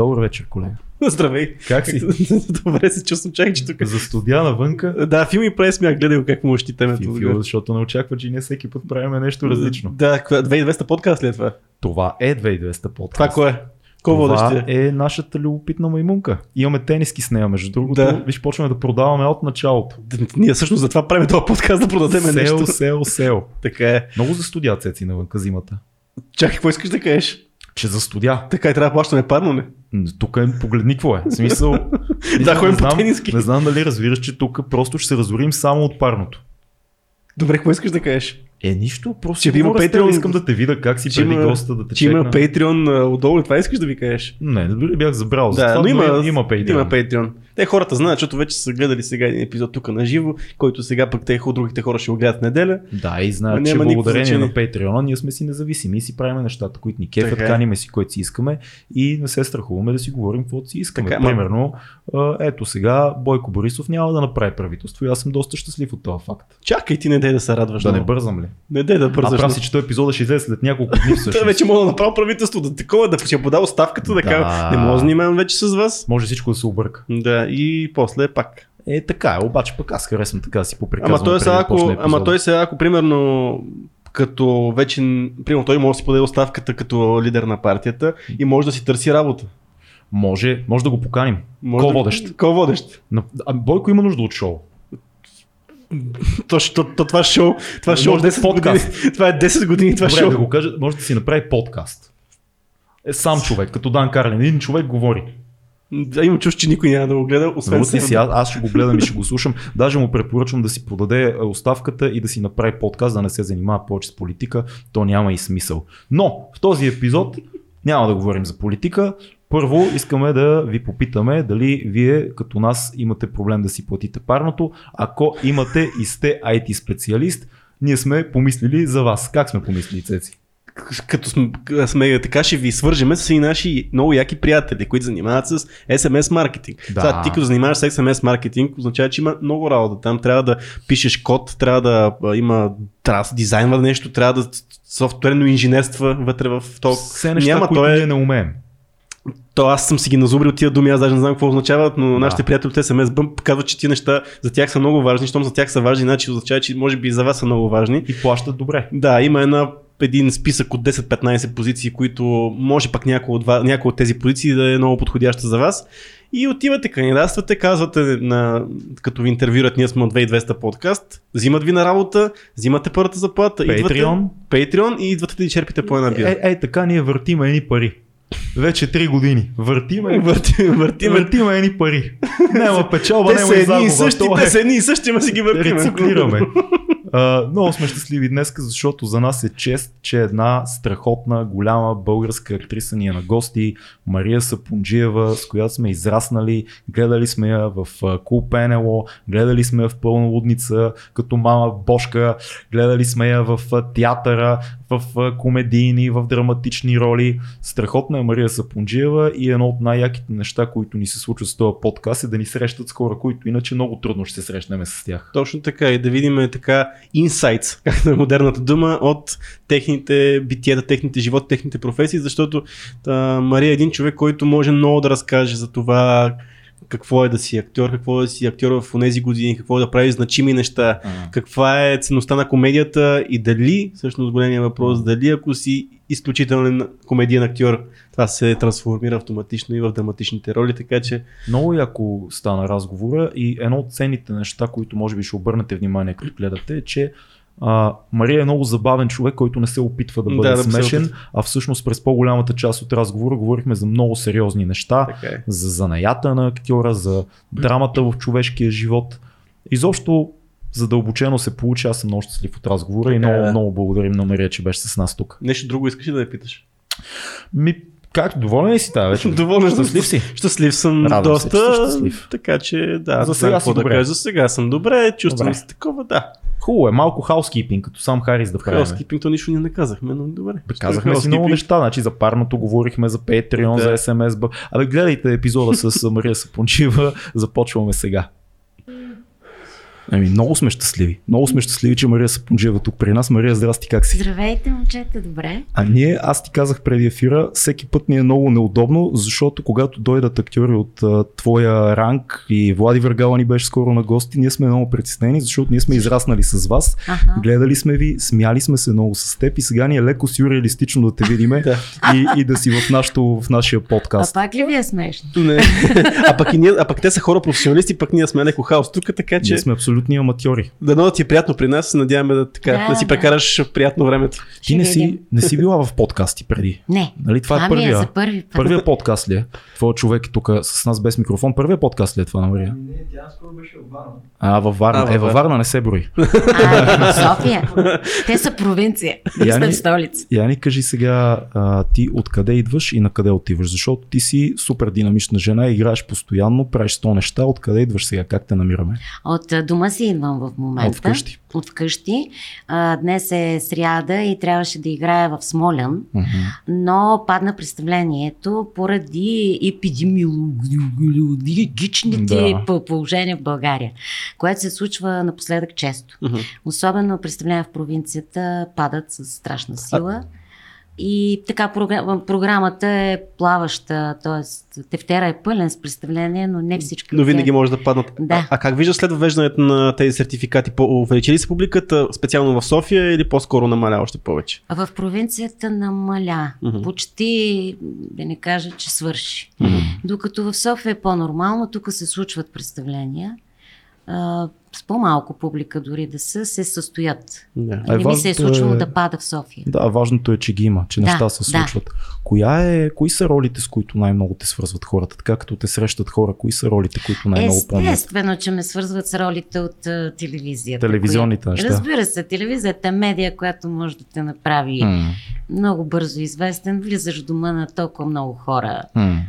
Добър вечер, колега. Здравей. Как си? Добре се чувствам, чакай, че тук. За студия навънка. Да, филм и прави смях, гледай как му щи темето. Фил, фил, защото не очаква, че ние всеки път правим нещо различно. Да, 2200 подкаст е това? Това е 2200 подкаст. Това кое е? Кой Това водещи? е нашата любопитна маймунка. Имаме тениски с нея, между другото. Да. Виж, почваме да продаваме от началото. Ние всъщност за това правим този подкаст да продадем сел, нещо. сел, сел. Така е. Много застудя цеци навънка зимата. Чакай, какво искаш да кажеш? Че застудя. Така и трябва да плащаме парно, не? Тук е, погледни какво е. В смисъл, Да, ходим по знам, тениски. не знам дали разбираш, че тук просто ще се разорим само от парното. Добре, какво искаш да кажеш? Е, нищо, просто да има Patreon, искам да те видя как си преди има- госта да те Че има. Patreon отдолу, това искаш да ви кажеш? Не, дори бях забрал. за Да, това, но има, има Patreon. има Patreon. Те хората знаят, защото вече са гледали сега един епизод тук на живо, който сега пък те другите хора ще го гледат неделя. Да, и знаят, че благодарение на. Patreon ние сме си независими и си правим нещата, които ни кефят, Така е. каниме си, което си искаме и не се страхуваме да си говорим каквото си искаме. Така е, Примерно, ето сега Бойко Борисов няма да направи правителство и аз съм доста щастлив от този факт. Чакай ти не дай да се радваш. Да не бързам ли? Не дай да А бързаш. прав си, че този епизод ще излезе след няколко дни Той всъщност. вече мога да направя правителство, да такова, да ще подава оставката, да, Да. кажа, не мога да занимавам вече с вас. Може всичко да се обърка. Да, и после пак. Е, така е, обаче пък аз харесвам така да си поприказвам. Ама той сега, ако, ама епизода. той сега, ако примерно като вече, примерно той може да си подаде оставката като лидер на партията и може да си търси работа. Може, може да го поканим. Може. Да, ко-водещ. На- А Бойко има нужда от шоу. То, то, то, това шоу, това шоу Може да е 10 подкаст. години. Това е 10 години това Добре, шоу. да го кажа, може да си направи подкаст. Е сам човек, като Дан Карлин. Един човек говори. Да, има чуш, че никой няма да го гледа, освен Много си, аз, аз ще го гледам и ще го слушам. Даже му препоръчвам да си подаде а, оставката и да си направи подкаст, да не се занимава повече с политика. То няма и смисъл. Но в този епизод няма да говорим за политика. Първо искаме да ви попитаме дали вие като нас имате проблем да си платите парното. Ако имате и сте IT специалист, ние сме помислили за вас. Как сме помислили, Цеци? като сме, сме така ще ви свържеме с и наши много яки приятели, които занимават с SMS маркетинг. Да. Сега, ти като занимаваш с SMS маркетинг, означава, че има много работа. Там трябва да пишеш код, трябва да има, трябва да дизайнва нещо, трябва да софтуерно инженерства вътре в то. Все неща, Няма, които то е- ние не умеем. То аз съм си ги назубрил тия думи, аз даже не знам какво означават, но Да. нашите приятели от SMS Bump казват, че тия неща за тях са много важни. Щом за тях са важни, значи означава, че може би и за вас са много важни. И плащат добре. Да, има една един списък от 10-15 позиции, които може пък някои от, някои от тези позиции да е много подходяща за вас. И отивате, кандидатствате, казвате, на, като ви интервюрат, ние сме от 2200 подкаст, взимат ви на работа, взимате първата заплата, Patreon. идвате, Patreon и идвате да черпите по една бира. Е, е, така ние въртиме едни пари. Вече 3 години. Въртиме, Въртим, въртим. въртиме едни пари. Няма печалба, няма и загуба. същи, То те е. са едни и същи, ма си ги въртим. Рециклираме. А, много сме щастливи днес, защото за нас е чест, че една страхотна, голяма българска актриса ни е на гости, Мария Сапунджиева, с която сме израснали, гледали сме я в Кул Пенело, гледали сме я в Пълна лудница, като мама Бошка, гледали сме я в театъра, в комедийни, в драматични роли. Страхотна е Мария Сапунджиева и едно от най-яките неща, които ни се случват с този подкаст е да ни срещат с хора, които иначе много трудно ще се срещнем с тях. Точно така и да видим така инсайтс, както е модерната дума, от техните битиета, техните животи, техните професии, защото а, Мария е един човек, който може много да разкаже за това какво е да си актьор, какво е да си актьор в тези години, какво е да прави значими неща, каква е ценността на комедията и дали, всъщност големия въпрос, дали ако си изключителен комедиен актьор, това се трансформира автоматично и в драматичните роли, така че Много яко стана разговора и едно от ценните неща, които може би ще обърнете внимание като гледате е, че а, Мария е много забавен човек, който не се опитва да бъде Да, смешен, а всъщност през по-голямата част от разговора говорихме за много сериозни неща, така е. за занаята на актьора, за драмата в човешкия живот. Изобщо задълбочено се получи, аз съм много щастлив от разговора и Така е, много, да. много благодарим на Мария, че беше с нас тук. Нещо друго искаш ли да я питаш? Ми, как, доволен ли си тази вечер? Доволен. Щастлив си? Щастлив съм Радвам се, доста. си щастлив. Така че да, За сега какво да кажа. За сега съм добре, чувствам Добре. се такова, да. Хубаво е, малко хаускипинг, като сам Харис да правим. Хелскипинг, то нищо ние не казахме, но добре. Казахме си много неща, значи за парното говорихме, за Patreon, Да. за SMS. Абе, гледайте епизода с Мария Сапончива, започваме сега. Ами, много сме щастливи. Много сме щастливи, че Мария Сапунджиева тук при нас. Мария, здрасти, как си? Здравейте, момчета, добре. А ние, аз ти казах преди ефира, всеки път ми е много неудобно, защото когато дойдат актьори от а, твоя ранг и Влади Вергала ни беше скоро на гости, ние сме много притеснени, защото ние сме израснали с вас, Аха. гледали сме ви, смяли сме се много с теб и сега ни е леко сюрреалистично да те видиме и, и да си в, нашото, в нашия А подкаст. пак ли ви е смешно? Не. а, пък и ние, а пък те са хора професионалисти, пък ние сме леко хаос тук, така че Ние сме абсолютни аматьори. да ти е приятно при нас. Надяваме да, така, да, Да, си да. прекараш приятно времето. Ти Ще не си, не си била в подкасти преди. Не. Нали, това е ми е първия. за първи път. Първия подкаст ли е? Твоя човек е тук с нас без микрофон. Първия подкаст ли е това на Мария? Не, тя скоро беше в Варна. А, във Варна. А, във е, във Варна. Не се брои. А, София. Те са провинция. Ние Я сме ни- в столица. Я ни кажи сега а, ти откъде идваш и на къде отиваш, защото ти си супер динамична жена, играеш постоянно, правиш 100 неща, откъде идваш сега, как те намираме? От а, дома си идвам в момента. От вкъщи. От вкъщи. А, днес е сряда и трябваше да играя в Смолян, Мгм. но падна представлението поради епидемиологичните Да. положения в България, което се случва напоследък често. Мгм. Особено представления в провинцията падат с страшна сила. И така програ- програмата е плаваща, т.е. тефтера е пълен с представление, но не всички. Но винаги може да паднат. Да. А, а как виждаш след въвеждането на тези сертификати? Увеличи ли се публиката специално в София или по-скоро намаля още повече? В провинцията намаля. Мгм. Почти, да не кажа, че свърши. Мгм. Докато в София е по-нормално, тук се случват представления. А, с по-малко публика дори да са, се състоят. Да. А Не ми се е случвало е- да пада в София. Да, важното е, че ги има, че Да, неща се да. случват. Коя е, кои са ролите, с които най-много те свързват хората? Така като те срещат хора, кои са ролите, които най-много помнят? Естествено, че ме свързват с ролите от а, телевизията. Телевизионните коя... неща. Разбира се, телевизията е медия, която може да те направи М, много бързо известен. Влизаш в дома на толкова много хора м.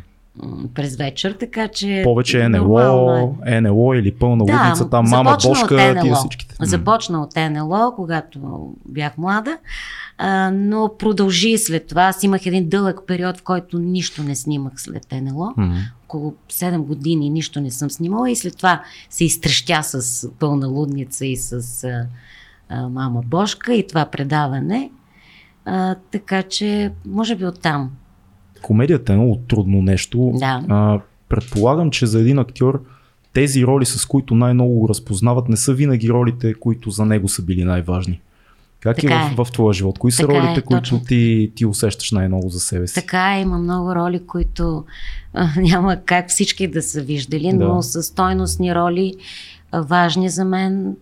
През вечер, така че... Повече нормално е. НЛО, НЛО или пълна лудница, там мама, Бошка, тия НЛО. всичките. Започна от НЛО, когато бях млада, а, но продължи след това. Аз имах един дълъг период, в който нищо не снимах след НЛО. М. Около 7 години нищо не съм снимала и след това се изтрещя с пълна лудница и с а, а, мама Бошка и това предаване. А, така че, може би оттам. Комедията е много трудно нещо. Да. А, предполагам, че за един актьор тези роли, с които най-много го разпознават, не са винаги ролите, които за него са били най-важни. Как Така е в, в твоя живот? Кои са Така е, ролите, които точно. ти, ти усещаш най-много за себе си? Така е, има много роли, които а, няма как всички да са виждали, но Да. са стойностни роли, а, важни за мен,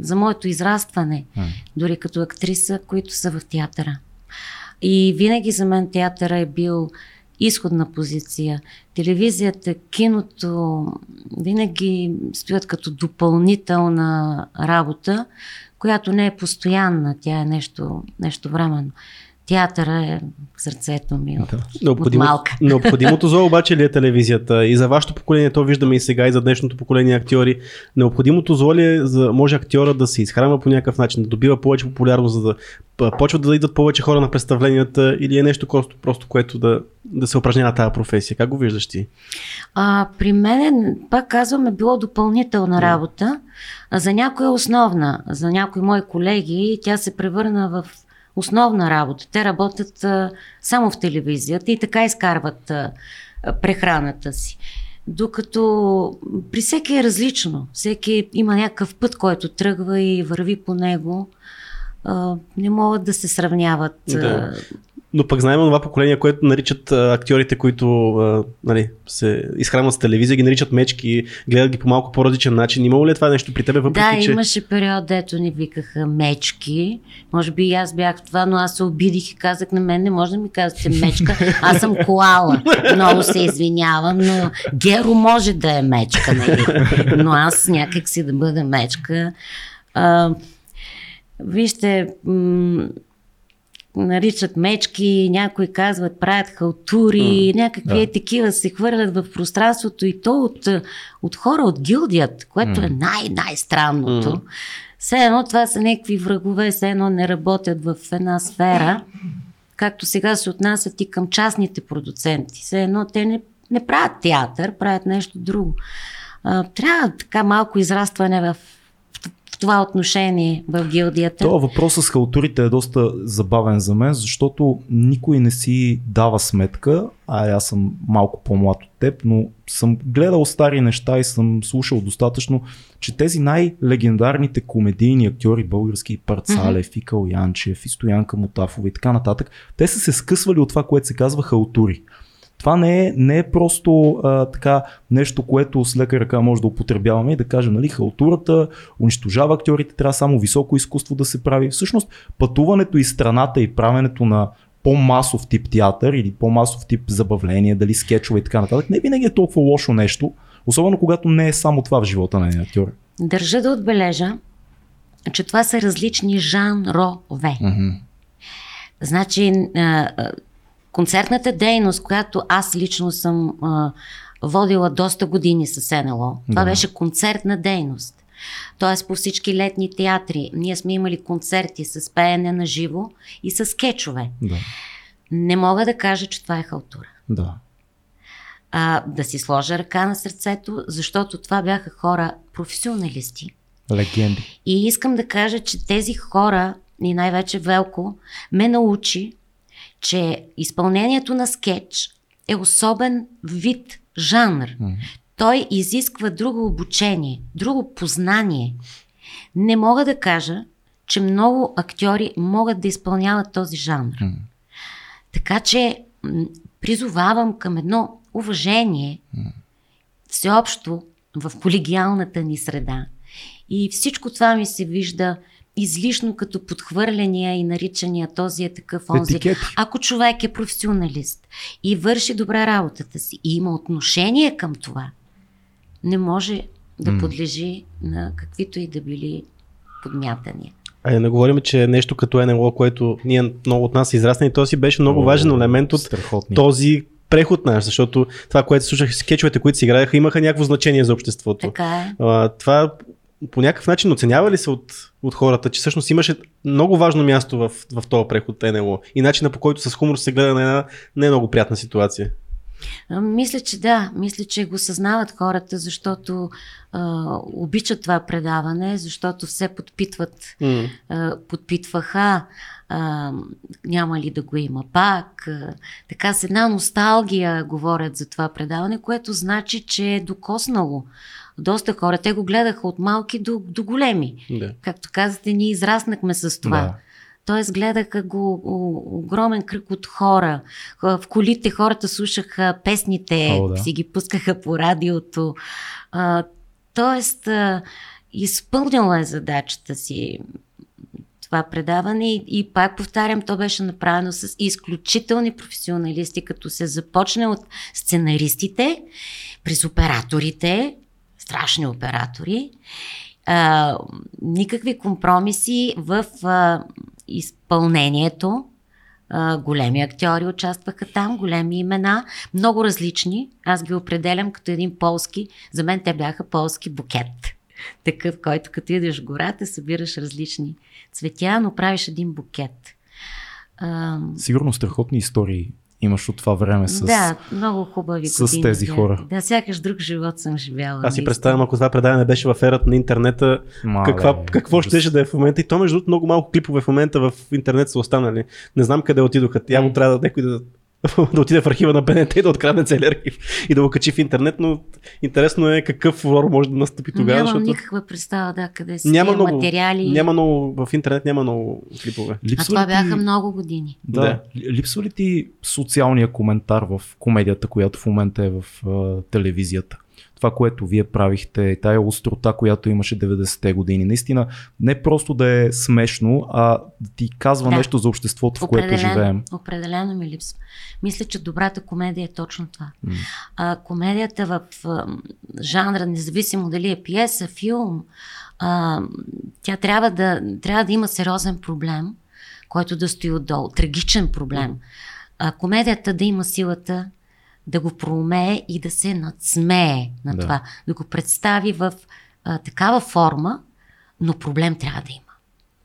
за моето израстване, М. дори като актриса, които са в театъра. И винаги за мен театъра е бил изходна позиция. Телевизията, киното винаги стоят като допълнителна работа, която не е постоянна, тя е нещо, нещо временно. Театъра е сърцето ми от, Да. от Необходимо, малка. необходимото зло обаче ли е телевизията? И за вашето поколение, то виждаме и сега, и за днешното поколение актьори. Необходимото зло ли е, за, може актьора да се изхранва по някакъв начин, да добива повече популярност, за да почват да идват повече хора на представленията или е нещо просто, просто което да, да се упражнява тази професия? Как го виждаш ти? А, при мен, пак казвам, е било допълнителна работа. За някои е основна. За някои мои колеги тя се превърна в основна работа. Те работят а, само в телевизията и така изкарват а, прехраната си. Докато при всеки е различно. Всеки има някакъв път, който тръгва и върви по него. А, не могат да се сравняват. Да. Но пък знаем това поколение, което наричат а, актьорите, които а, нали, се изхранват с телевизия, ги наричат мечки, гледат ги по малко по-различен начин. Имало ли е това нещо при тебе, въпреки Да, че... имаше период, дето ни викаха мечки. Може би и аз бях това, но аз се обидих и казах на мен, не може да ми казвате мечка, аз съм коала. Много се извинявам, но Геро може да е мечка, нали? Но аз някак си да бъда мечка. А, вижте, м- наричат мечки, някои казват правят халтури, някакви да. е такива се хвърлят в пространството и то от, от хора от гилдият, което е най-най-странното. М. Все едно това са някакви врагове, все едно не работят в една сфера, както сега се отнасят и към частните продуценти. Все едно те не, не правят театър, правят нещо друго. А, трябва така малко израстване в това отношение в гилдията? Това въпрос с халтурите е доста забавен за мен, защото никой не си дава сметка, а аз съм малко по-млад от теб, но съм гледал стари неща и съм слушал достатъчно, че тези най-легендарните комедийни актьори български, Парцалев, mm-hmm. Фикал Янчев, и Стоянка Мотафова и така нататък, те са се скъсвали от това, което се казва халтури. Това не е, не е просто а, така нещо, което с лека ръка може да употребяваме и да кажем, нали, халтурата унищожава актьорите, трябва само високо изкуство да се прави. Всъщност, пътуването из страната и правенето на по-масов тип театър или по-масов тип забавление, дали скетчове и така нататък, не винаги е толкова лошо нещо, особено когато не е само това в живота на един актьор. Държа да отбележа, че това са различни жанрове. Mm-hmm. Значи, концертната дейност, която аз лично съм а, водила доста години с НЛО, това да. беше концертна дейност. Тоест по всички летни театри ние сме имали концерти с пеене на живо и с скетчове. Да. Не мога да кажа, че това е халтура. Да. А, да си сложа ръка на сърцето, защото това бяха хора професионалисти. Легенди. И искам да кажа, че тези хора, и най-вече Велко, ме научи че изпълнението на скетч е особен вид, жанр. Mm. Той изисква друго обучение, друго познание. Не мога да кажа, че много актьори могат да изпълняват този жанр. Mm. Така че призовавам към едно уважение mm. всеобщо в колегиалната ни среда. И всичко това ми се вижда излишно като подхвърляния и наричания този е такъв онзи. Етикети. Ако човек е професионалист и върши добре работата си и има отношение към това, не може да mm. подлежи на каквито и да били подмятания. А не говорим, че е нещо като НЛО, което ние много от нас израснали, то си беше много О, важен елемент от страхотни. този преход наш, защото това, което слушах скетчовете, които си играеха, имаха някакво значение за обществото. Така е. А, това по някакъв начин оценява ли се от, от хората, че всъщност имаше много важно място в, в този преход НЛО и начина по който с хумор се гледа на една не много приятна ситуация? Мисля, че да. Мисля, че го съзнават хората, защото а, обичат това предаване, защото все подпитват, mm. а, подпитваха а, няма ли да го има пак. А, така с една носталгия говорят за това предаване, което значи, че е докоснало доста хора. Те го гледаха от малки до, до големи. Да. Както казахте, ние израснахме с това. Да. Тоест гледаха го огромен кръг от хора. В колите хората слушаха песните, О, да. си ги пускаха по радиото. А, тоест, а, изпълнила е задачата си това предаване и, и пак повтарям, то беше направено с изключителни професионалисти, като се започне от сценаристите, през операторите, страшни оператори, а, никакви компромиси в а, изпълнението. А, големи актьори участваха там, големи имена, много различни. Аз ги определям като един полски. За мен те бяха полски букет. Такъв, който като идеш в гората, събираш различни цветя, но правиш един букет. А... Сигурно страхотни истории имаш от това време с, да, много хубави с години, тези да. хора. Да, сякаш друг живот съм живяла. Аз си представям, ако това предаване беше в ерата на интернета, Мале, каква, какво ще да е в момента. И то, между другото, много малко клипове в момента в интернет са останали. Не знам къде отидоха. Явно трябва да някой да да отиде в архива на БНТ и да открадне целият архив и да го качи в интернет, но интересно е какъв флор може да настъпи тогава. Нямам защото... никаква представа, да, къде са няма много, материали. Няма много, в интернет няма много клипове. Липсва а това ти... бяха много години. Да. да. Липсва ли ти социалния коментар в комедията, която в момента е в uh, телевизията? Това, което вие правихте, тая острота, която имаше 90-те години. Наистина, не просто да е смешно, а да ти казва да. нещо за обществото, в което живеем. Определено ми липсва. Мисля, че добрата комедия е точно това. Mm. А, комедията в а, жанра, независимо дали е пиеса, филм, а, тя трябва да, трябва да има сериозен проблем, който да стои отдолу. Трагичен проблем. А, комедията да има силата да го проумее и да се надсмее на да. това, да го представи в а, такава форма, но проблем трябва да има.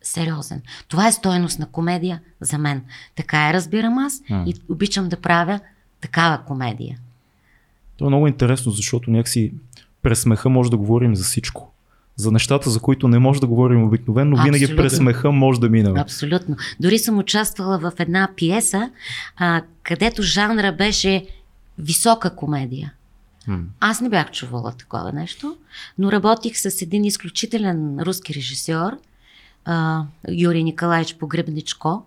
Сериозен. Това е стоеност на комедия за мен. Така е, разбирам аз а. и обичам да правя такава комедия. Това е много интересно, защото някакси през смеха може да говорим за всичко. за нещата, за които не може да говорим обикновено, винаги Абсолютно. през смеха може да минем. Абсолютно. Дори съм участвала в една пиеса, а, където жанра беше висока комедия. Аз не бях чувала такова нещо, но работих с един изключителен руски режисьор, а, Юрий Николаевич Погребничко,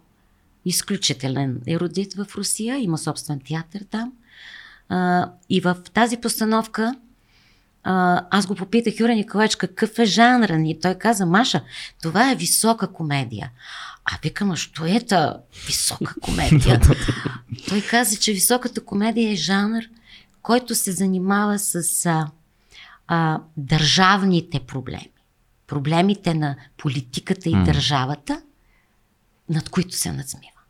изключителен еродит в Русия, има собствен театър там. А, и в тази постановка а, аз го попитах, Юрий Николаевич, какъв е жанра ни? Той каза, Маша, това е висока комедия. А викам, а що е та висока комедия? Той каза, че високата комедия е жанр, който се занимава с а, а, държавните проблеми. Проблемите на политиката и държавата, над които се надсмива.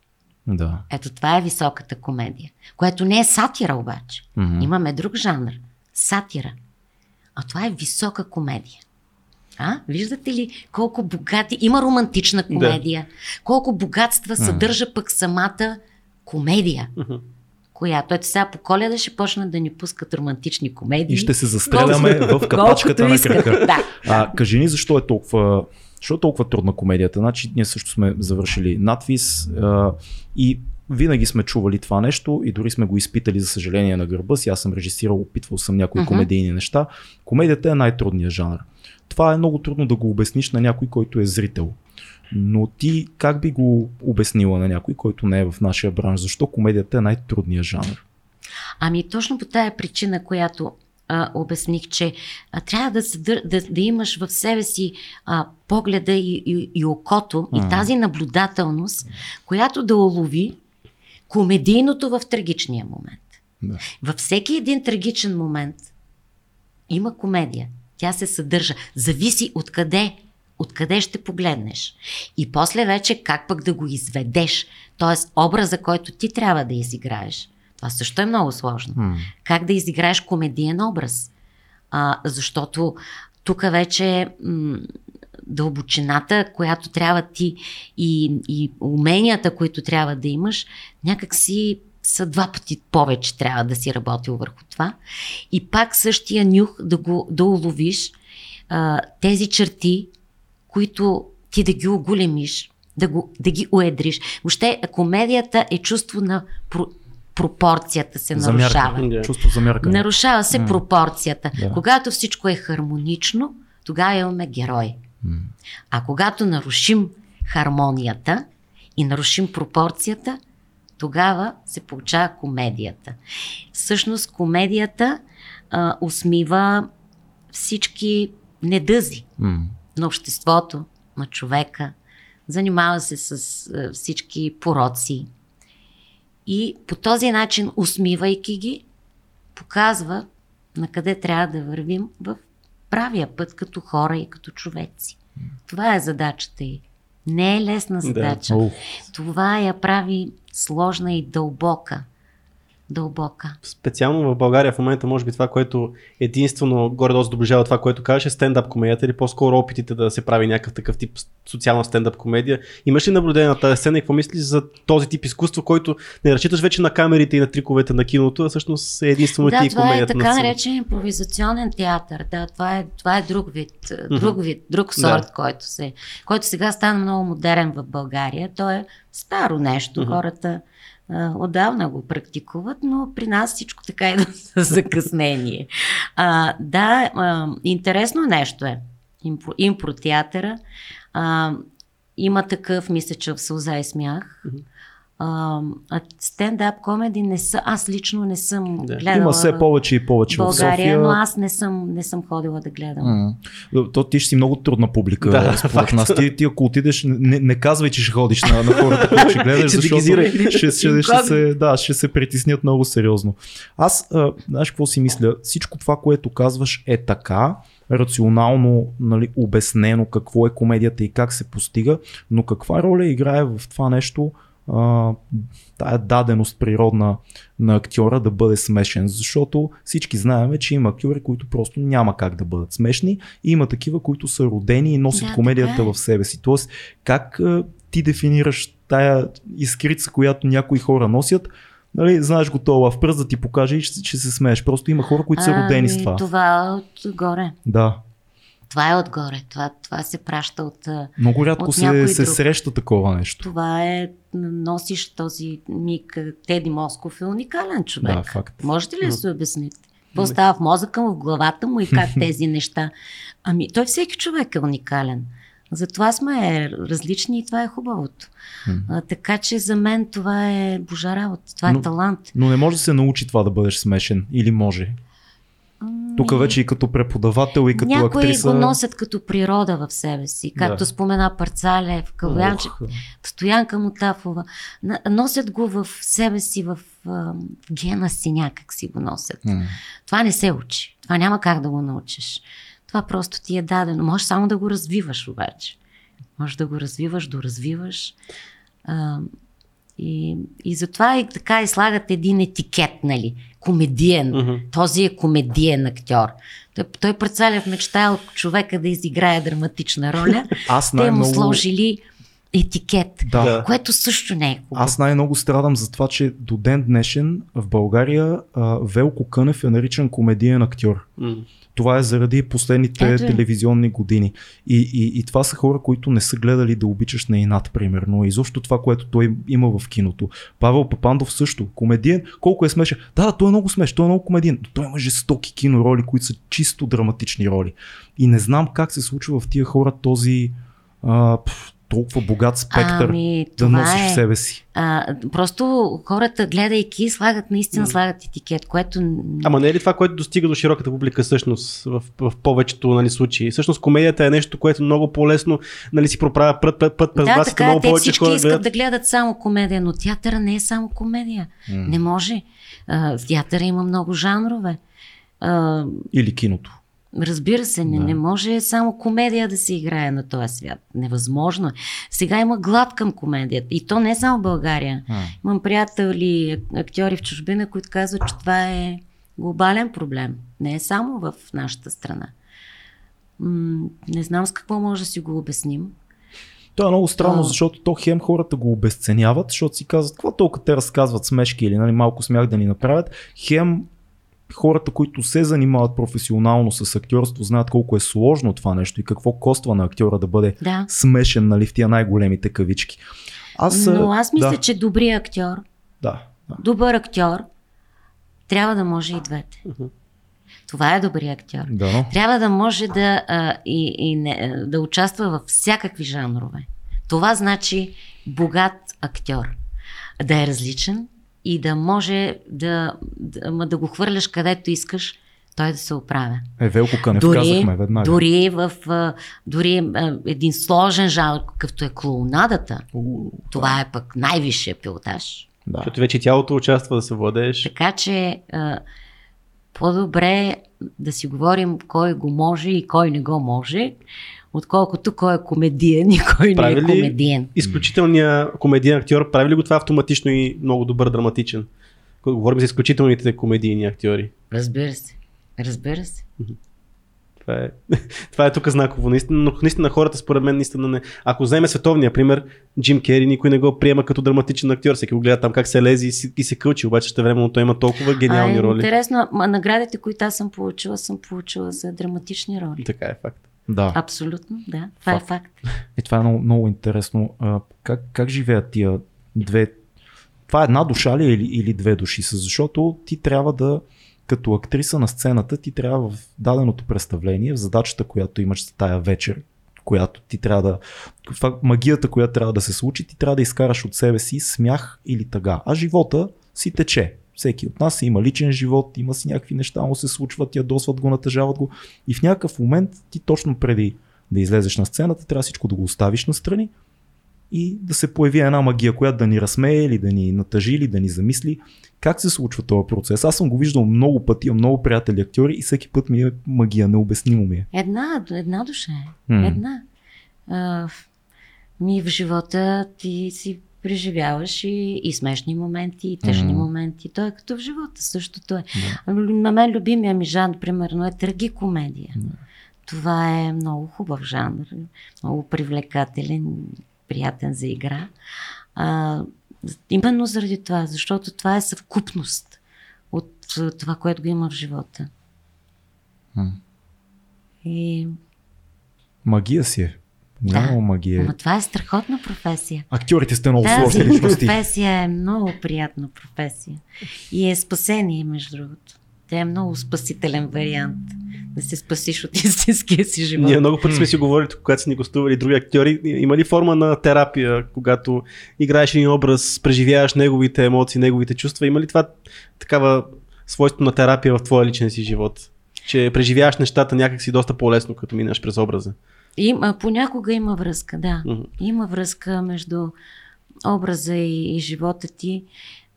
Да. Ето това е високата комедия, което не е сатира обаче. Мгм. Имаме друг жанр сатира. А това е висока комедия. А? Виждате ли колко богати. Има романтична комедия. Колко богатства съдържа пък самата комедия. Която ето сега по коледа ще почнат да ни пускат романтични комедии. И ще се застреляме в капачката на крака. Да. А, кажи ни защо е толкова, защо е толкова трудна комедията? Значи ние също сме завършили надвис а, и винаги сме чували това нещо и дори сме го изпитали за съжаление на гърба си. Аз съм режисирал, опитвал съм някои Мгм. комедийни неща. Комедията е най-трудният жанр. Това е много трудно да го обясниш на някой, който е зрител. Но ти как би го обяснила на някой, който не е в нашия бранш? Защо комедията е най-трудният жанр? Ами точно по тая причина, която а, обясних, че а, трябва да, съдър, да, да имаш в себе си а, погледа и, и, и окото М. и тази наблюдателност, която да улови комедийното в трагичния момент. Да. Във всеки един трагичен момент има комедия. Тя се съдържа. Зависи откъде, откъде ще погледнеш. И после вече как пък да го изведеш. Тоест образа, който ти трябва да изиграеш. Това също е много сложно. М. Как да изиграеш комедиен образ. А, защото тук вече м- дълбочината, която трябва ти и, и уменията, които трябва да имаш, някак си са два пъти повече трябва да си работил върху това. И пак същия нюх да го да уловиш а, тези черти, които ти да ги оголемиш, да, го, да ги уедриш. Въобще комедията е чувство на про, пропорцията се нарушава. Да. Чувство за мярка. Нарушава се М. пропорцията. Да. Когато всичко е хармонично, тогава имаме герой. А когато нарушим хармонията и нарушим пропорцията, тогава се получава комедията. Всъщност комедията а, усмива всички недъзи М. на обществото, на човека, занимава се с а, всички пороци. И по този начин, усмивайки ги, показва на къде трябва да вървим в правия път като хора и като човеци. Това е задачата й. Не е лесна задача. Ух. Това я прави сложна и дълбока. Дълбока. Специално в България в момента, може би това, което единствено горе-долу доближава това, което кажеш, е стендъп комедията или по-скоро опитите да се прави някакъв такъв тип социална стендъп комедия. Имаш ли наблюдение на тази сцена и какво мислиш за този тип изкуство, който не разчиташ вече на камерите и на триковете на киното, а всъщност е единствено ти Да, и това е така наречен импровизационен театър. Да, това е, това е друг вид, друг вид, друг Да. сорт, който, се, който сега стана много модерен в България. То е старо нещо. Мгм. Хората отдавна го практикуват, но при нас всичко така е с закъснение. А, да, а, интересно нещо е. Импро, импротеатъра. А, има такъв, мисля, че в Сълза и смях. Мгм. Стендап комеди не са, аз лично не съм Да. гледала Има все в повече и повече в България, София. но аз не съм, не съм ходила да гледам. М. То ти ще си много трудна публика, Да, според факт. нас. Ти, ти ако отидеш, не, не казвай, че ще ходиш на, на хората, които ще гледаш, защото ще, ще, ще, ще, се, да, ще се притеснят много сериозно. Аз, а, знаеш какво си мисля? Всичко това, което казваш е така, рационално нали, обяснено какво е комедията и как се постига, но каква роля играе в това нещо а, тая даденост природна на актьора да бъде смешен, защото всички знаем, че има актьори, които просто няма как да бъдат смешни и има такива, които са родени и носят Да, комедията е. в себе си. Тоест, как а, ти дефинираш тая искрица, която някои хора носят, Нали, знаеш го това в пръст да ти покаже и ще, ще се смееш. Просто има хора, които са родени с Ами, това. Това отгоре. Да. Това е отгоре. Това, това се праща от. Много рядко От се, се друг. среща такова нещо. Това е. Носиш този миг. Теди Москов е уникален човек. Да, факт. Можете ли да се обясните? Какво става в мозъка му, в главата му и как тези неща? Ами, той всеки човек е уникален. Затова сме различни и това е хубавото. А, така че за мен това е божа работа, това е Но- талант. Но не може да се научи това да бъдеш смешен. Или може? Тук вече и като преподавател, и като Някои актриса. го носят като природа в себе си, както Да. спомена Парцалев, Калуянче, Ох, Стоянка Мутафова. Носят го в себе си, в а, гена си някак си го носят. м. Това не се учи. Това няма как да го научиш. Това просто ти е дадено. Може само да го развиваш обаче. Може да го развиваш, доразвиваш. А, и, и затова и така и слагат един етикет, нали? Комедиен. Мгм. Този е комедиен актьор. Той, той Парцалев мечтаял човека да изиграе драматична роля. Аз Те му сложили етикет, Да. Което също не е хубаво. Аз най-много страдам за това, че до ден днешен в България а, Велко Кънев е наричан комедиен актьор. М. Това е заради последните Ето е. телевизионни години. И, и, и това са хора, които не са гледали да обичаш на инат, примерно. И защо това, което той има в киното. Павел Папандов също. Комедиен. Колко е смешен. Да, да, той е много смешен. Той е много комедиен. Но той има жестоки кинороли, които са чисто драматични роли. И не знам как се случва в тия хора този а, пф, толкова богат спектър Ами, да носиш е... в себе си. А, просто хората, гледайки, слагат, наистина слагат етикет, което... Ама не е ли това, което достига до широката публика всъщност в, в повечето нали, случаи? Всъщност комедията е нещо, което много по-лесно нали, си проправя път, път, път през да, вас така е, много те повече всички хора искат гледат. да гледат само комедия, но театъра не е само комедия. М. Не може. А, в театъра има много жанрове. А, Или киното. Разбира се, не, Да. не може само комедия да се играе на този свят. Невъзможно е. Сега има глад към комедията. И то не само в България. А. Имам приятели, ак- актьори в чужбина, които казват, че това е глобален проблем. Не е само в нашата страна. М- не знам с какво може да си го обясним. То е много странно, защото то хем хората го обесценяват, защото си казват, какво толкова те разказват смешки или нали, малко смях да ни направят. Хем хората, които се занимават професионално с актьорство, знаят колко е сложно това нещо и какво коства на актьора да бъде Да. смешен нали, в тия най-големите кавички. Аз, Но аз мисля, да, че добрият актьор, да, да. добър актьор, трябва да може и двете. Това е добрият актьор. Да. Трябва да може да, а, и, и не, да участва във всякакви жанрове. Това значи богат актьор. Да е различен и да може да, да, да го хвърляш където искаш, той да се оправя. Е, Велко Кънев Дори, казахме веднага. дори в дори един сложен жанр, какъвто е клоунадата, У, това е пък най-висшия пилотаж. да. Защото вече тялото участва да се владееш. Така че по-добре да си говорим кой го може и кой не го може, отколкото кой е комедиен и кой не Прави е ли- комедиен. Изключителният комедиен актьор прави ли го това автоматично и много добър драматичен? Говорим за изключителните комедийни актьори. Разбира се. Разбира се. Това е, това е тук знаково. Наистина, но наистина хората според мен наистина не. Ако вземе световния пример, Джим Кери никой не го приема като драматичен актьор. Всеки го гледа там как се лези и, си- и се кълчи. Обаче ще времено той има толкова гениални а, е роли. Интересно, наградите, които аз съм получила, съм получила за драматични роли. Така е факт. Да. Абсолютно, да. Това Факт. е факт. И това е много, много интересно. А, как, как живеят тия две... Това е една душа ли е или, или две души са? Защото ти трябва да, като актриса на сцената, ти трябва в даденото представление, в задачата, която имаш за тая вечер, която ти трябва да... Това, магията, която трябва да се случи, ти трябва да изкараш от себе си смях или тъга. А живота си тече. Всеки от нас има личен живот, има си някакви неща, му се случват, ядосват го, натъжават го. И в някакъв момент ти точно преди да излезеш на сцената, трябва всичко да го оставиш настрани и да се появи една магия, която да ни разсмее или да ни натъжи или да ни замисли. Как се случва този процес? Аз съм го виждал много пъти, много приятели актьори и всеки път ми е магия, необяснимо ми е. Една, една душа е. Една. А, ми в живота ти си преживяваш и, и смешни моменти, и тъжни Мгм. моменти. То е като в живота, същото е. На мен любимия ми жанр, примерно, е трагикомедия. Това е много хубав жанр, много привлекателен, приятен за игра. А, именно заради това, защото това е съвкупност от това, което го има в живота. М. И Магия си е. Няма Да. магия. Но това е страхотна професия. Актьорите сте много Тази сложни личности. професия е много приятна професия. И е спасение, между другото. Тя е много спасителен вариант. Да се спасиш от истинския си живот. Ние много пъти сме си говорили, когато са ни гостували други актьори. Има ли форма на терапия, когато играеш един образ, преживяваш неговите емоции, неговите чувства? Има ли това такава свойство на терапия в твоя личен си живот? Че преживяваш нещата някакси доста по-лесно, като минаш през образа. Има, понякога има връзка, да. Мгм. Има връзка между образа и, и живота ти.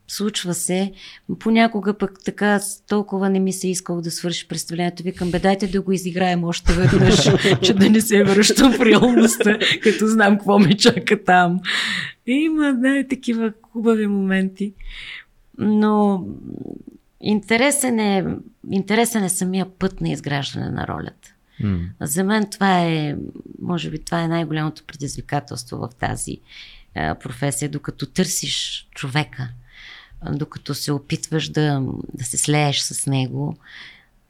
Случва се. Понякога пък така толкова не ми се искало да свърши представлението. Викам, бе, дайте да го изиграем още веднъж, че да не се връщам в реалността, като знам какво ме чака там. Има, да, такива хубави моменти. Но интересен е, интересен е самия път на изграждане на ролята. За мен това е, може би, това е най-голямото предизвикателство в тази а, професия, докато търсиш човека, докато се опитваш да, да се слееш с него,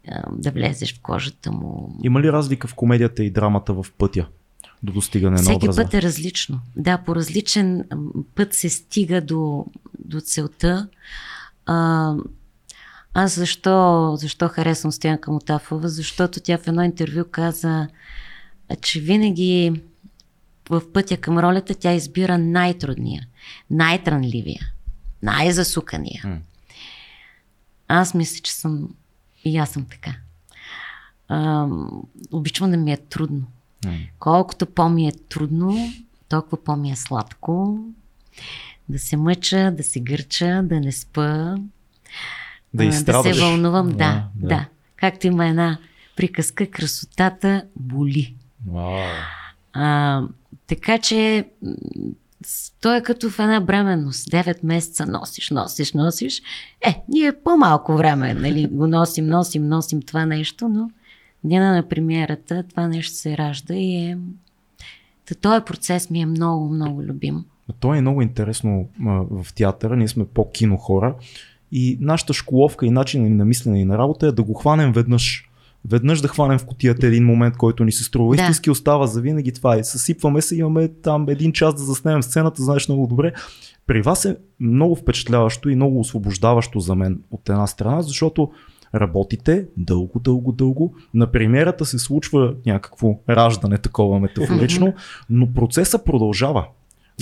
а, да влезеш в кожата му. Има ли разлика в комедията и драмата в пътя до достигане на Всеки образа? път е различно. Да, по различен път се стига до, до целта. А, аз защо, защо харесвам Стоянка Мутафова? Защото тя в едно интервю каза, че винаги в пътя към ролята тя избира най-трудния, най-трънливия, най-засукания. М. Аз мисля, че съм и аз съм така. А, обичам да ми е трудно. М. Колкото по-ми е трудно, толкова по-ми е сладко. Да се мъча, да се гърча, да не спа, Да изстрадаш. да се вълнувам. Да, Да, да, да. Както има една приказка, красотата боли. А, така че м, с- то е като в една бременност. 9 месеца носиш, носиш, носиш. Е, ние по-малко време нали, го носим, носим, носим това нещо, но дена на премиерата това нещо се ражда и е... Та, този процес ми е много, много любим. То е много интересно а, в театъра. Ние сме по-кино хора. И нашата школовка и начин на мислене и на работа е да го хванем веднъж. Веднъж да хванем в котията един момент, който ни се струва. Да. Истински остава за винаги това. И съсипваме се, имаме там един час да заснемем сцената, знаеш много добре. При вас е много впечатляващо и много освобождаващо за мен от една страна, защото работите дълго, дълго, дълго. На премиерата се случва някакво раждане, такова метафорично, но процесът продължава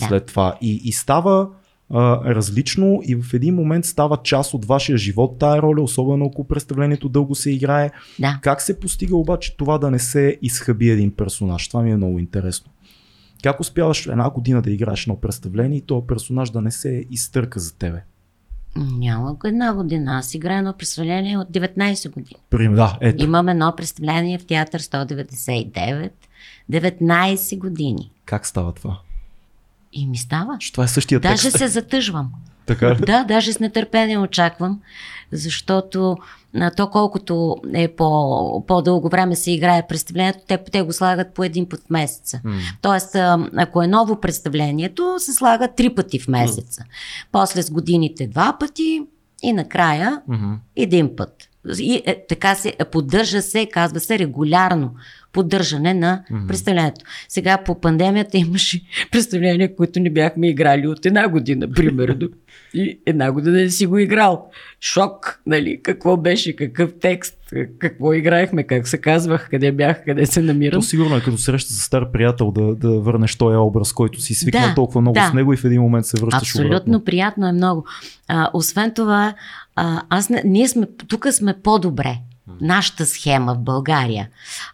след това и, и става а, различно и в един момент става част от вашия живот тая роля, особено ако представлението дълго се играе. Да. Как се постига обаче това да не се изхъби един персонаж? Това ми е много интересно. Как успяваш една година да играеш едно представление и този персонаж да не се изтърка за тебе? Няма една година. Аз играя едно представление от 19 години. Пример, да, ето. Имам едно представление в театър 199. 19 години. Как става това? И ми става. Че това е същия Даже текст. се затъжвам. Така? Да, даже с нетърпение очаквам, защото а, то колкото е по, по-дълго време се играе представлението, те, те го слагат по един път в месеца. М. Тоест, а, ако е ново представлението, се слага три пъти в месеца. После с годините два пъти и накрая Мгм. един път. И е, така се поддържа се, казва се регулярно поддържане на Мгм. представлението. Сега по пандемията имаше представления, които не бяхме играли от една година, примерно. И една година не си го играл. Шок, нали? Какво беше, какъв текст, какво играехме, как се казвах, къде бях, къде се намирам. То сигурно е като среща за стар приятел да, да върнеш този образ, който си свикнал Да, толкова много да. с него и в един момент се връщаш Абсолютно обратно. приятно е много. А, освен това, а, аз не, ние сме, тук сме по-добре. Нашата схема в България.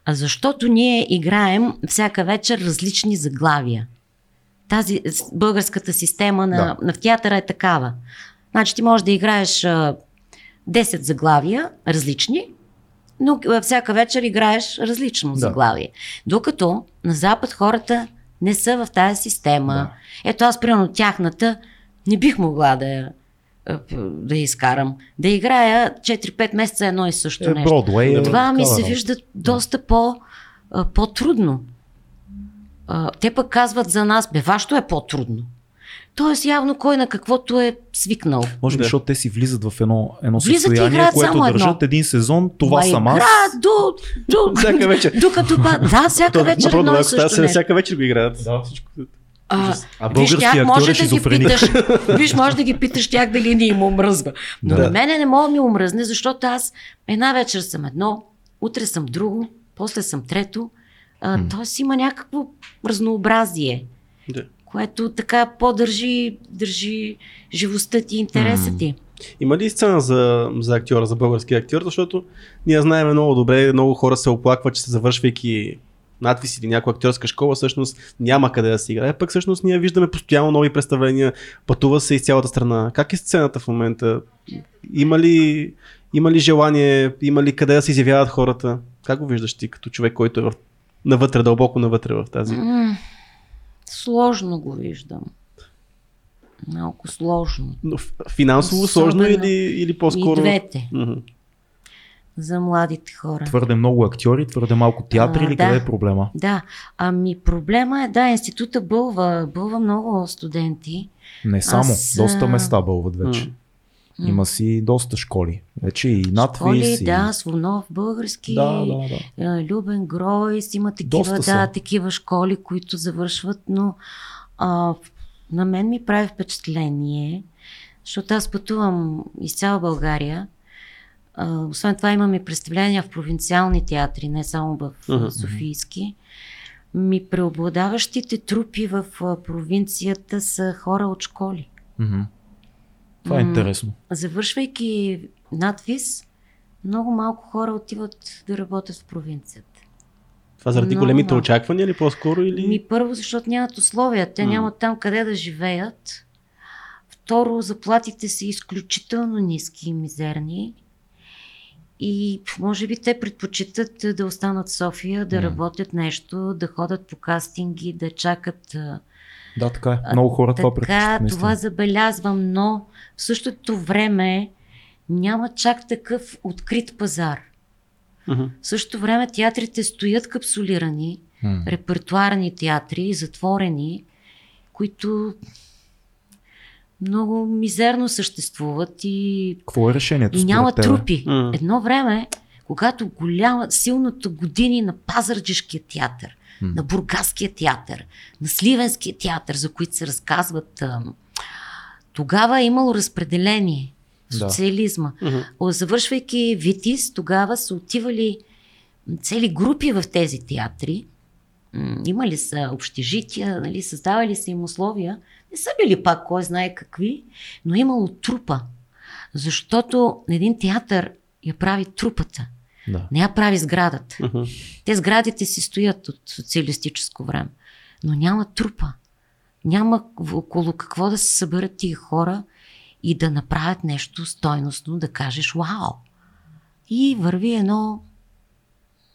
А защото ние играем всяка вечер различни заглавия. Тази българската система на, Да. на в театъра е такава. Значи ти можеш да играеш а, 10 заглавия, различни, но всяка вечер играеш различно Да. заглавие. Докато на Запад хората не са в тази система. Да. Ето аз, примерно, тяхната не бих могла да я, да изкарам. Да играя 4-5 месеца едно и също Е, нещо. Бродуей е Това ми такава се вижда доста по, по-трудно. Те пък казват за нас, бе, вашето е по-трудно. Тоест явно кой на каквото е свикнал. Може би, Да. защото те си влизат в едно, едно Влизат и състояние, което само едно. държат един сезон. Това Ма аз. играят до, до, Всяка вечер. Докато. Да, всяка вечер става, също всяка вечер го играят. Да. Всичко. А, А Виж, тях актьор може е да ги питаш, виж, може да ги питаш тях дали не им омръзва. Но Да. на мене не мога да ми омръзне, защото аз една вечер съм едно, утре съм друго, после съм трето. Тоест има някакво разнообразие, Да. което така по-държи държи живостта ти и интереса ти. Има ли сцена за, за актьора, за български актьор? Защото ние знаем много добре, много хора се оплакват, че се завършвайки надвис или някоя актьорска школа, всъщност няма къде да се играе. Пък всъщност ние виждаме постоянно нови представления, пътува се из цялата страна. Как е сцената в момента? Има ли, има ли желание, има ли къде да се изявяват хората? Как го виждаш ти като човек, който е в, навътре, дълбоко навътре в тази? М, Сложно го виждам. Малко сложно. Но Финансово сложно Особено. или, или по-скоро? И двете Мгм. За младите хора. Твърде много актьори, твърде малко театри или да. къде е проблема? Да, ами проблема е, да, института бълва, бълва много студенти. Не само, Аз, доста места бълват вече. М. Има си доста школи. Вече и надвис. Школи, и... да, Слонов, български, да, да, да. а, Любен Гройс, има такива, Доста да, са. такива школи, които завършват, но а, на мен ми прави впечатление, защото аз пътувам из цяла България. А, освен това имам и представления в провинциални театри, не само в. Софийски. Ми преобладаващите трупи в провинцията са хора от школи. Това е М. интересно. Завършвайки надвис, много малко хора отиват да работят в провинцията. Това заради Много големите малко. очаквания или по-скоро? Или... Ми първо, защото нямат условия. Те М. нямат там къде да живеят. Второ, заплатите са изключително ниски и мизерни. И може би те предпочитат да останат в София, да М. работят нещо, да ходят по кастинги, да чакат. Да, така е. Много хора това така, предпочитат. наистина. това забелязвам, но в същото време няма чак такъв открит пазар. Мгм. В същото време театрите стоят капсулирани, М. репертуарни театри, затворени, които много мизерно съществуват и, Какво е решението? и няма тебе? трупи. М. Едно време, когато голяма, силното години на Пазарджишкия театър, М. на Бургаския театър, на Сливенския театър, за които се разказват, тогава е имало разпределение. Да. Социализма. Мгм. О, Завършвайки Витис, тогава са отивали цели групи в тези театри. Имали са общежития, нали, създавали са им условия. Не са били пак кой знае какви, но имало трупа. Защото един театър я прави трупата, Да. не я прави сградата. Мгм. Те сградите си стоят от социалистическо време, но няма трупа. Няма около какво да се съберат тия хора и да направят нещо стойностно, да кажеш вау. И върви едно,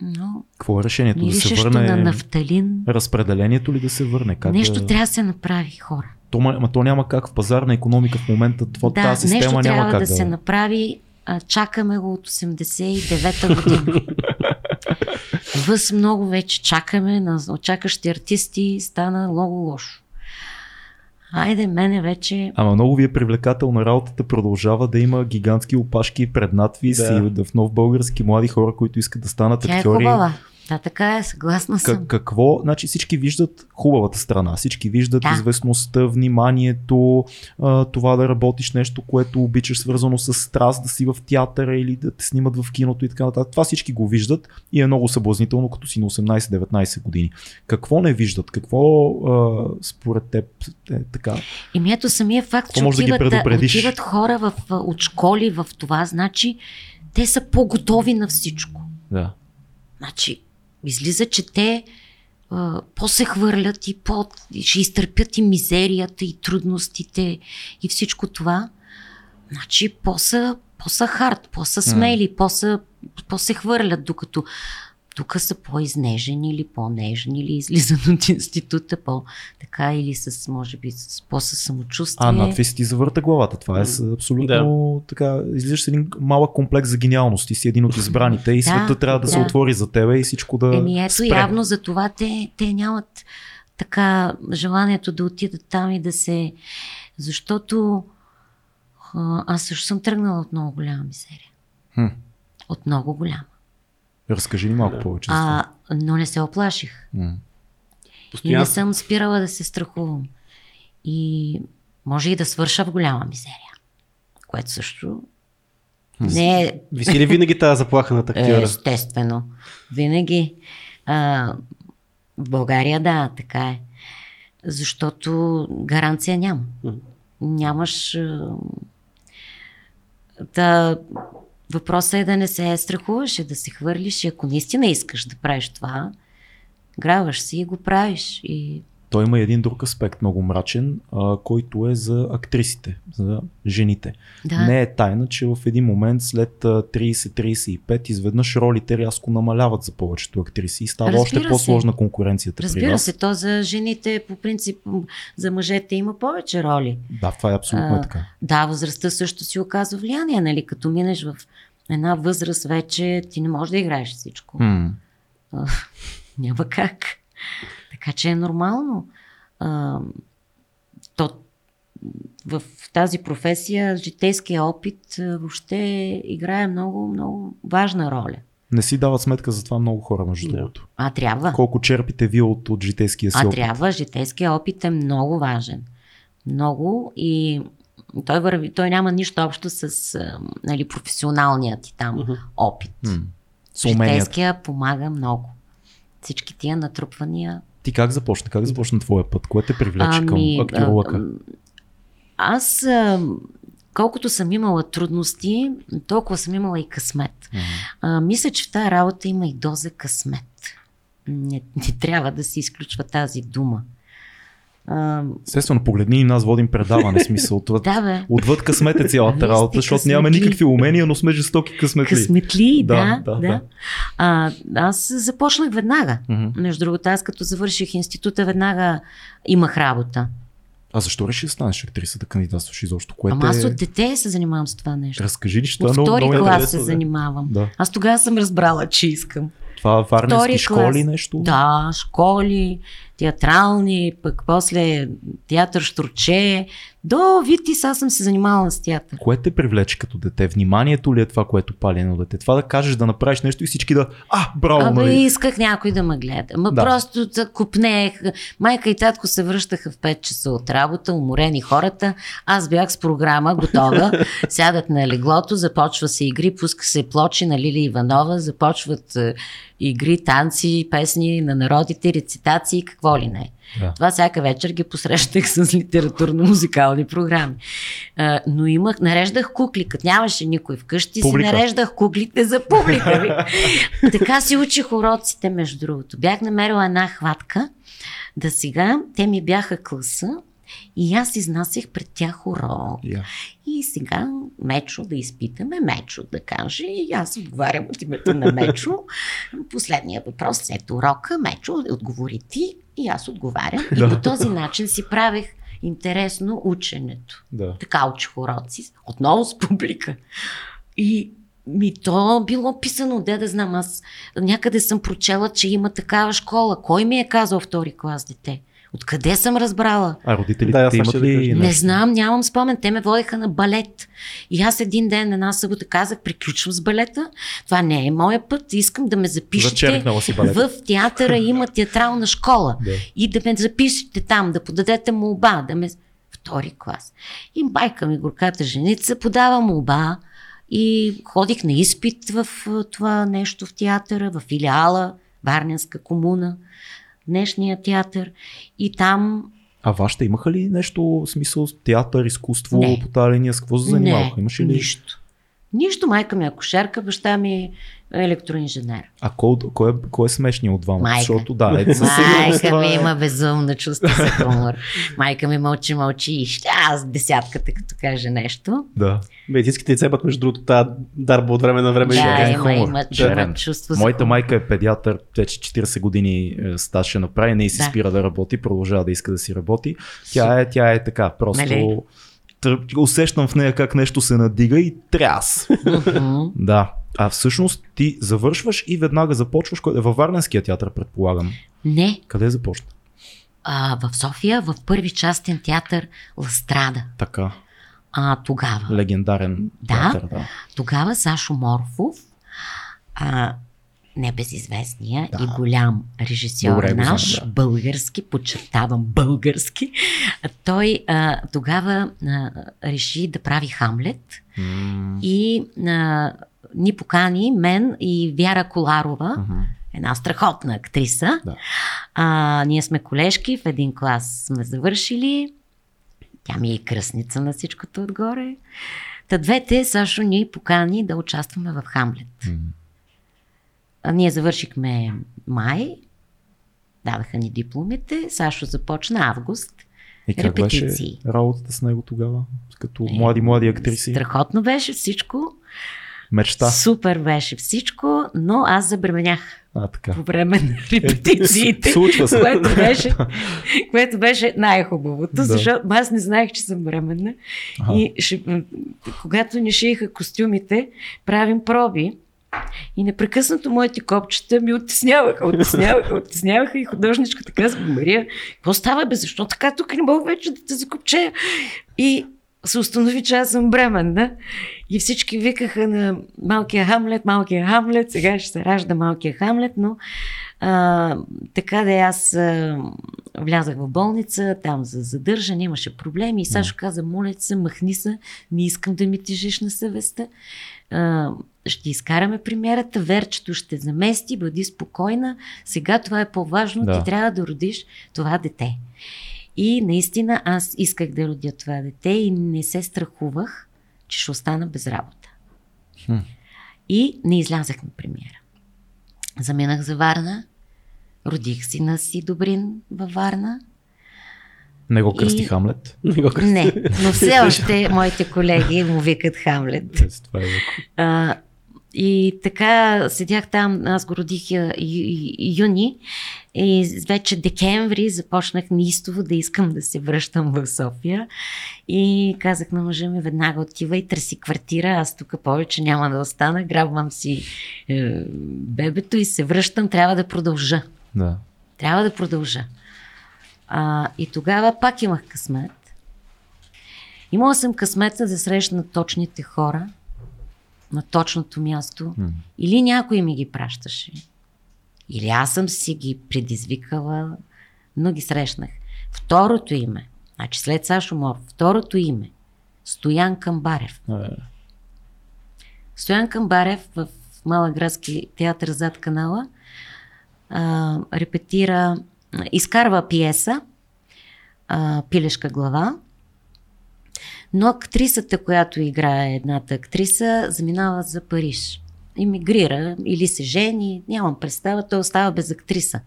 едно Какво е решението? Да се върне на нафталин. разпределението ли да се върне? Как Нещо да... трябва да се направи, хора. То, ма, то няма как в пазарна економика в момента. Това, да, тази система нещо няма трябва как да, се направи. А, чакаме го от 89-та година. Въз много вече чакаме на очакващи артисти, стана много лошо. Айде, мене вече... Ама много ви е привлекателна работата, продължава да има гигантски опашки пред надвис Да. и в нов български млади хора, които искат да станат Тя е актьори. хубава. Да, така е, съгласна съм. Как, какво? Значи всички виждат хубавата страна, всички виждат Да. известността, вниманието, това да работиш нещо, което обичаш, свързано с страст, да си в театъра или да те снимат в киното и така нататък. Това всички го виждат и е много съблазнително, като си на 18-19 години. Какво не виждат? Какво а, според теб е така? И ето самия факт, Какво че може да ги отиват, отиват хора в, от школи в това, значи те са по-готови на всичко. Да. Значи, излиза, че те а, по-се хвърлят и по- ще изтърпят и мизерията, и трудностите, и всичко това. Значи, по-са, по-са хард, по-са смели, по-са, по-се хвърлят, докато тук са по-изнежени или по-нежни, или излизат от института по така или с, може би, с по-със самочувствие. А, надвис ти завърта главата. Това е абсолютно така. Излизаш един малък комплекс за гениалност. Ти си един от избраните и Да, света трябва да, се да. отвори за тебе и всичко да Еми ето, спре. явно за това те, те нямат така желанието да отида там и да се... Защото а, аз също съм тръгнала от много голяма мизерия. Хм. От много голяма. Разкажи ни малко повече. за това. А, но не се оплаших. М. И не съм спирала да се страхувам. И може и да свърша в голяма мизерия. Което също не е Виси ли винаги тази заплаха на актьора? естествено. Винаги. А, в България да, така е. Защото гаранция няма. Нямаш. Да, въпросът е да не се страхуваш, и да се хвърлиш и ако наистина искаш да правиш това, граваш си и го правиш. И Той има един друг аспект, много мрачен, а, който е за актрисите, за жените. да, Не е тайна, че в един момент след а, 30-35 изведнъж ролите рязко намаляват за повечето актриси и става Разбира още се. по-сложна конкуренцията при разбира вас. се, то за жените по принцип, за мъжете има повече роли. Да, това е абсолютно А, е така. Да, възрастта също си оказва влияние, нали? Като минеш в една възраст вече, ти не можеш да играеш всичко. М. Няма как. Така че е нормално. А, то, в тази професия житейския опит а, въобще играе много, много важна роля. Не си дават сметка за това много хора, между другото. А трябва. Колко черпите вие от, от житейския си А опит? трябва. Житейския опит е много важен. Много и той, върви, той няма нищо общо с а, нали, професионалният ти там опит. Уменията. Житейския помага много. Всички тия натрупвания. Ти как започна? Как започна твоя път? Кое те привлече към Ами, актьорлъка? а, м, Аз, а, колкото съм имала трудности, толкова съм имала и късмет. А, мисля, че в тази работа има и доза късмет. Не, не трябва да се изключва тази дума. Естествено, погледни и нас водим предаване, смисъл. Това, да, бе. Отвъд късмет е цялата работа, защото нямаме късметли. никакви умения, но сме жестоки късметли. Късметли, Да, да. да, да. А, аз започнах веднага. Мгм. Между другото, аз като завърших института, веднага имах работа. А защо реши да станеш актриса, да кандидатстваш изобщо? Което Ама аз е... от дете се занимавам с това нещо. Разкажи ли, това От е много, втори много клас се да. занимавам. Да. Аз тогава съм разбрала, че искам. Това варненски школи клас. нещо? Да, школи, театрални, пък после театър Штурче. До Витис аз съм се занимавала с театър. Кое те привлече като дете? Вниманието ли е това, което пали едно дете? Това да кажеш да направиш нещо и всички да... А, браво, Абе, нали? исках някой да ме гледа. Ма Да. да. просто да купнех. Майка и татко се връщаха в 5 часа от работа, уморени хората. Аз бях с програма, готова. Сядат на леглото, започва се игри, пуска се плочи на Лили Иванова, започват е, игри, танци, песни на народите, рецитации, какво ли не. Да. Това всяка вечер ги посрещах с литературно-музикални програми. А, но имах, нареждах кукли, като нямаше никой вкъщи, Публика. си нареждах куклите за публика. ви. така си учих уроците, между другото. Бях намерила една хватка, да сега, те ми бяха класа и аз изнасях пред тях урок. Я. И сега Мечо да изпитаме, Мечо да каже, и аз отговарям от името на Мечо. Последния въпрос след урока, Мечо отговори ти и аз отговарям. И по този начин си правех интересно ученето. Да. Така учих уроци, отново с публика. И ми то било писано, де да знам, аз някъде съм прочела, че има такава школа. Кой ми е казал втори клас дете? Откъде съм разбрала? А родителите Да, имат да ли кажа. Не знам, нямам спомен. Те ме водеха на балет. И аз един ден, една събота казах, приключвам с балета. Това не е моя път. Искам да ме запишете. В театъра има театрална школа. Да. И да ме запишете там, да подадете молба, да ме... Втори клас. И майка ми, горката женица, подава молба и ходих на изпит в това нещо в театъра, в филиала, Варненска комуна, днешния театър. И там А вашите имаха ли нещо, смисъл театър, изкуство, Не. по тази линия, с какво се занимаваха? Имаше ли? нищо. Нищо. Майка ми е акушерка, баща ми електроинженер. А кой, кой, е, кой е смешният от двамата? Майка. Защото да, е, Майка ми е- има безумно чувство за хумор. Майка ми мълчи, мълчи и ще аз десятката, като каже нещо. Да. Медицинските имат между другото тази дарба от време на време. Да, има, хумор. има, чувство за Моята хумор. майка е педиатър, вече 40 години е, стаж ще направи, не и си Да. спира да работи, продължава да иска да си работи. Тя е, тя е така, просто Нали? усещам в нея как нещо се надига и тряс. Да. А всъщност ти завършваш и веднага започваш във Варненския театър, предполагам. Не, Къде започна? а, в София, в първи частен театър Ластрада. Така. А, тогава. Легендарен Да. театър, да. Тогава Сашо Морфов, а, небезизвестния Да. и голям режисьор Добре наш, знам, да. български, подчертавам български, той а, тогава а, реши да прави Хамлет М, и а, ни покани мен и Вяра Коларова, мгм. една страхотна актриса. Да. А, ние сме колежки, в един клас сме завършили. Тя ми е и кръсница на всичкото отгоре. Та двете Сашо ни покани да участваме в Хамлет. М. А, ние завършихме май, дадаха ни дипломите, Сашо започна август. И как беше Репетиции. работата с него тогава? Като Е, млади, млади актриси? Страхотно беше всичко. Мечта. Супер беше всичко, но аз забременях А, така. по време на репетициите. Е, Случва се. което беше, което беше най-хубавото, Да. защото аз не знаех, че съм бременна. Аха. И ще, когато ни шиеха костюмите, правим проби. И непрекъснато моите копчета ми оттесняваха, оттесняваха, оттесняваха и художничката казва, Мария, какво става бе, защо така тук не мога вече да те закопчея? И се установи, че аз съм бременна и всички викаха на малкия Хамлет, малкия Хамлет, сега ще се ражда малкия Хамлет, но а, така да е, аз а, влязах в болница, там за задържане, имаше проблеми и Сашо каза, моля се, махни се, не искам да ми тежиш на съвестта. А, ще изкараме премиерата, Верчето ще замести, бъди спокойна, сега това е по-важно, Да. ти трябва да родиш това дете. И наистина аз исках да родя това дете и не се страхувах, че ще остана без работа. Хм. И не излязах на премиера. Заминах за Варна, родих сина си Добрин във Варна. Не го кръсти И- Хамлет. Не го кръсти. Не, но все още моите колеги му викат Хамлет. Е, Това е. А, и така седях там, аз го родих юни и вече декември започнах неистово да искам да се връщам в София и казах на мъжа ми веднага отива и търси квартира, аз тук повече няма да остана, грабвам си е, бебето и се връщам, трябва да продължа. Да. Трябва да продължа. А, и тогава пак имах късмет. Имала съм късмета да срещна точните хора на точното място. М. Или някой ми ги пращаше. Или аз съм си ги предизвикала, но ги срещнах. Второто име, значи след Сашо Мор, второто име, Стоян Камбарев. Е, Стоян Камбарев в Малък градски театър зад канала а, репетира, изкарва пиеса а, Пилешка глава, но актрисата, която играе едната актриса, заминава за Париж. Имигрира или се жени, нямам представа, той остава без актриса,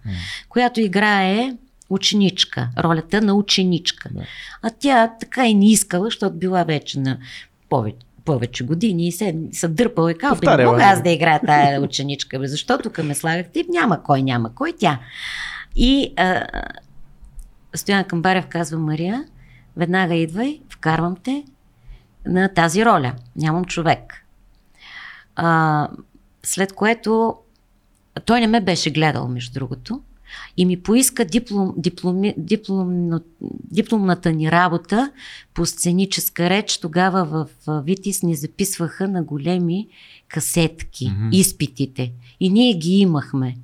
която играе ученичка, ролята на ученичка. Да. А тя така и не искала, защото била вече на повече, повече години и се, се дърпала и казва, бе, не мога аз да играя тая ученичка, бе, защото тук ме слагахте, няма кой, няма кой, тя. И а, Стоян Камбарев казва, Мария, веднага идвай, вкарвам те на тази роля. Нямам човек. А, след което той не ме беше гледал, между другото, и ми поиска диплом, дипломи, диплом, дипломната ни работа по сценическа реч. Тогава в Витис ни записваха на големи касетки, Мгм. изпитите. И ние ги имахме.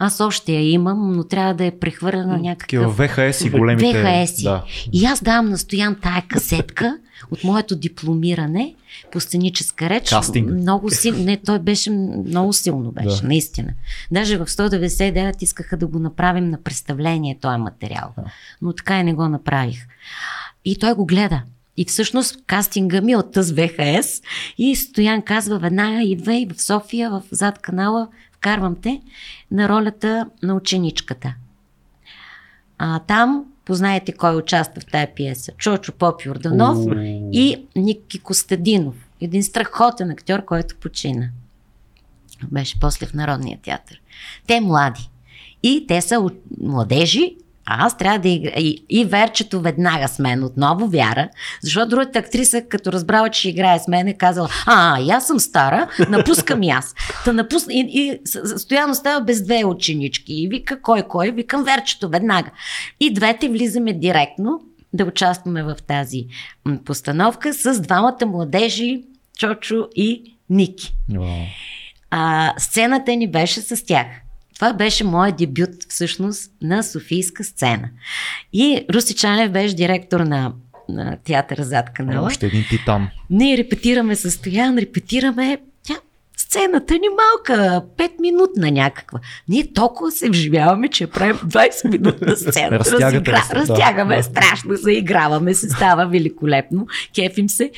Аз още я имам, но трябва да я прехвърля на някакъв Такива ВХС и големите. VHS-и. Да. и аз давам на Стоян тая касетка от моето дипломиране по сценическа реч. Кастинг. Много си, не, той беше много силно беше, Да. наистина. Даже в 199 искаха да го направим на представление този материал. Да. Но така и не го направих. И той го гледа. И всъщност кастинга ми е от тъз ВХС и Стоян казва веднага идвай в София, в зад канала, вкарвам те на ролята на ученичката. А, там познаете кой участва в тая пиеса. Чочо Поп Йорданов и Ники Костадинов. Един страхотен актьор, който почина. Беше после в Народния театър. Те млади. И те са младежи, А аз трябва да игра. И, и Верчето веднага с мен отново, Вяра, защото другата актриса, като разбрала, че играе с мен, е казала, а, и аз съм стара, напускам и аз. Та напус... и, и стояно става без две ученички. И вика, кой, кой? Викам Верчето веднага. И двете влизаме директно да участваме в тази постановка с двамата младежи, Чочо и Ники. Вау. А, сцената ни беше с тях. Това беше моят дебют всъщност на Софийска сцена. И Руси Чанев беше директор на, на театъра зад канала. Още един титан. Ние репетираме с Стоян, репетираме тя, сцената ни малка, 5 минутна някаква. Ние толкова се вживяваме, че правим 20 минутна сцена. Разтягате Разигра... се. Разтягаме, Да. страшно, заиграваме се, става великолепно, кефим се.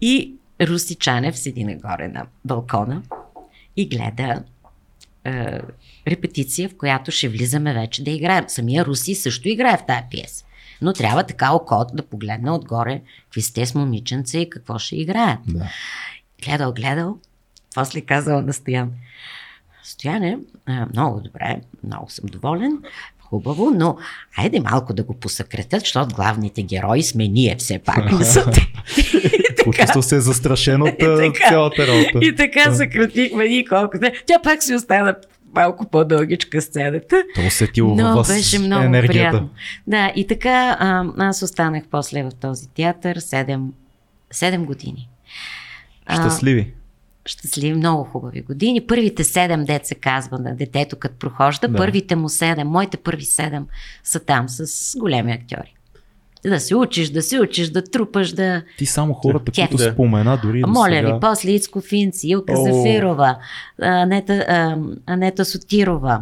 И Руси Чанев седи нагоре на балкона и гледа е, репетиция, в която ще влизаме вече да играем. Самия Руси също играе в тази пиеса. Но трябва така око да погледне отгоре какви сте с момиченца и какво ще играят. Да. Гледал, гледал, после казал на Стоян. Стояне, много добре, много съм доволен, хубаво, но айде малко да го посъкретят, защото главните герои сме ние все пак. Не са те. Почувствал се застрашен от И цялата работа. И така съкратихме ни колко. Тя пак си остана малко по-дългичка сцената. То усетило във Но вас беше много енергията. приятно. Да, и така а, аз останах после в този театър 7, 7 години. А, Щастливи. щастливи, много хубави години. Първите седем дет се казва на детето, като прохожда. Да. Първите му седем, моите първи седем са там с големи актьори. Да се учиш, да се учиш, да трупаш, да... Ти само хората, Кеф. които Да. спомена, дори до Моля сега... ви, после Ицко Финци, Илка О. Зафирова, Анета, а, Анета Сотирова,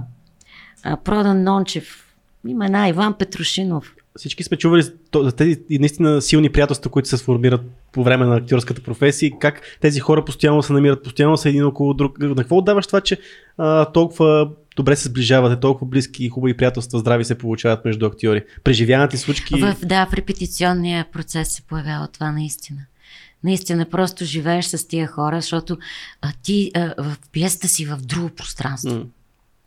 а, Продан Нончев, има една Иван Петрушинов. Всички сме чували за тези и наистина силни приятелства, които се сформират по време на актьорската професия и как тези хора постоянно се намират, постоянно са един около друг. На какво отдаваш това, че а, толкова добре се сближавате, толкова близки и хубави приятелства, здрави се получават между актьори? Преживяват ли случки? В, да, в репетиционния процес се появява това наистина. Наистина, просто живееш с тия хора, защото а, ти а, в пиесата си в друго пространство,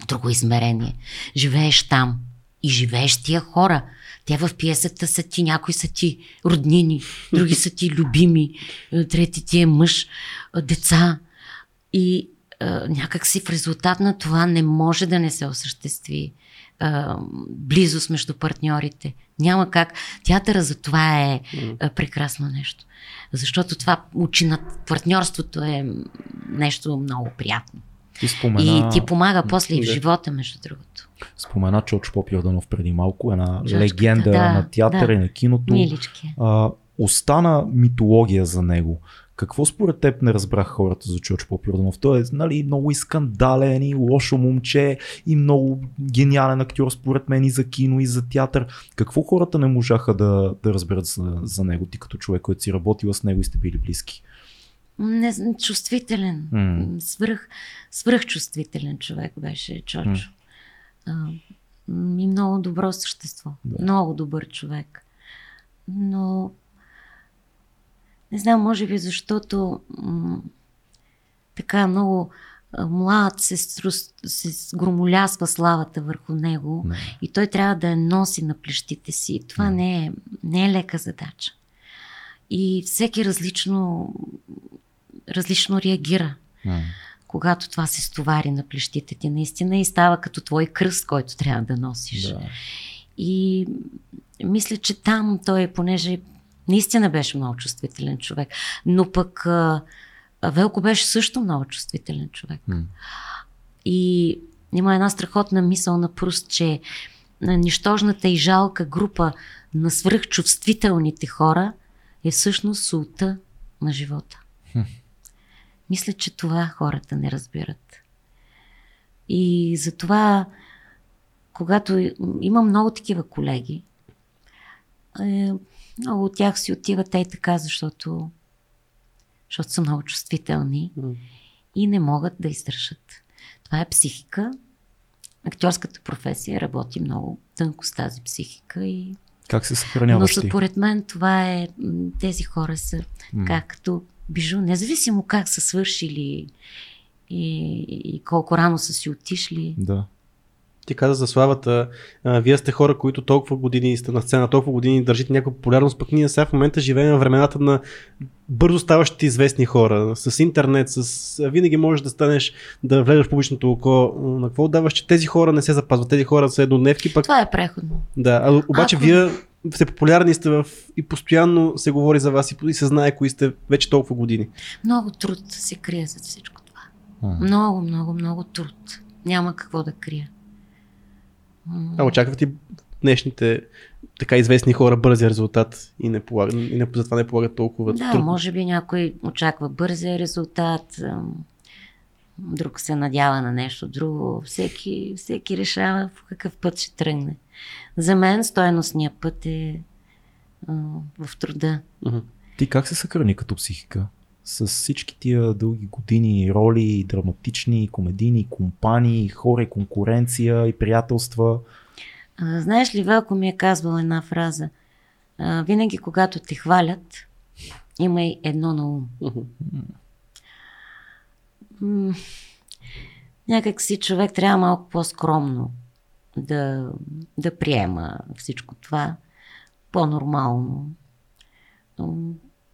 в друго измерение. Живееш там и живееш тия хора. Те в пиесата са ти, някои са ти роднини, други са ти любими, трети ти е мъж, деца. И а, някак си в резултат на това не може да не се осъществи близост между партньорите. Няма как. Театъра за това е прекрасно нещо. Защото това учи на партньорството е нещо много приятно. Ти спомена, И ти помага после и в живота, между другото. спомена Чочо Попйорданов преди малко, една Чочката, легенда да, на театъра да. и на киното. Милички. А, остана митология за него. Какво според теб не разбрах хората за Чочо Попйорданов? Той е нали, много и скандален, и лошо момче, и много гениален актьор според мен и за кино, и за театър. Какво хората не можаха да, да разберат за, за него, ти като човек, който си работила с него и сте били близки? Не, чувствителен. М. Свръх, свръхчувствителен човек беше Чочо. А, м, и много добро същество. Да. Много добър човек. Но не знам, може би защото м- така много млад се, струс, се громолясва славата върху него Не. и той трябва да я носи на плещите си. Това не е, не е лека задача. И всеки различно, различно реагира, М. когато това се стовари на плещите ти наистина и става като твой кръст, който трябва да носиш. Да. И мисля, че там той, понеже наистина беше много чувствителен човек, но пък а, Велко беше също много чувствителен човек. И има една страхотна мисъл на Пруст, че на нищожната и жалка група на свръхчувствителните хора е всъщност султа на живота. Мисля, че това хората не разбират. И затова, когато имам много такива колеги, е, много от тях си отиват и така, защото, защото са много чувствителни и не могат да издържат. Това е психика. Актьорската професия работи много тънко с тази психика и Как се но съхраняваш ти? според мен това е, тези хора са М. как като бижу, независимо как са свършили и, и колко рано са си отишли, Да. Ти каза за славата. А, вие сте хора, които толкова години сте на сцена, толкова години държите някаква популярност, пък ние сега в момента живеем в времената на бързо ставащите известни хора. С интернет, с... винаги можеш да станеш, да влезеш в публичното око. На какво даваш, че тези хора не се запазват? Тези хора са еднодневки, пък... Това е преходно. Да, а обаче Ако- вие сте популярни сте в... и постоянно се говори за вас и, и се знае кои сте вече толкова години. Много труд се крие за всичко това. М. Много, много, много труд. Няма какво да крия. А очакват и днешните така известни хора бързи резултат и, не полага, и не, затова не полагат толкова Да, труд. може би някой очаква бързия резултат, друг се надява на нещо друго. Всеки, всеки решава в какъв път ще тръгне. За мен стойностният път е в труда. Ти как се съхрани като психика? С всички тия дълги години роли, драматични, комедийни, компании, хора, и конкуренция и приятелства. А, знаеш ли, Велко ми е казвал една фраза. А, винаги, когато те хвалят, имай едно на ум. Някак си човек трябва малко по-скромно да, да приема всичко това. По-нормално.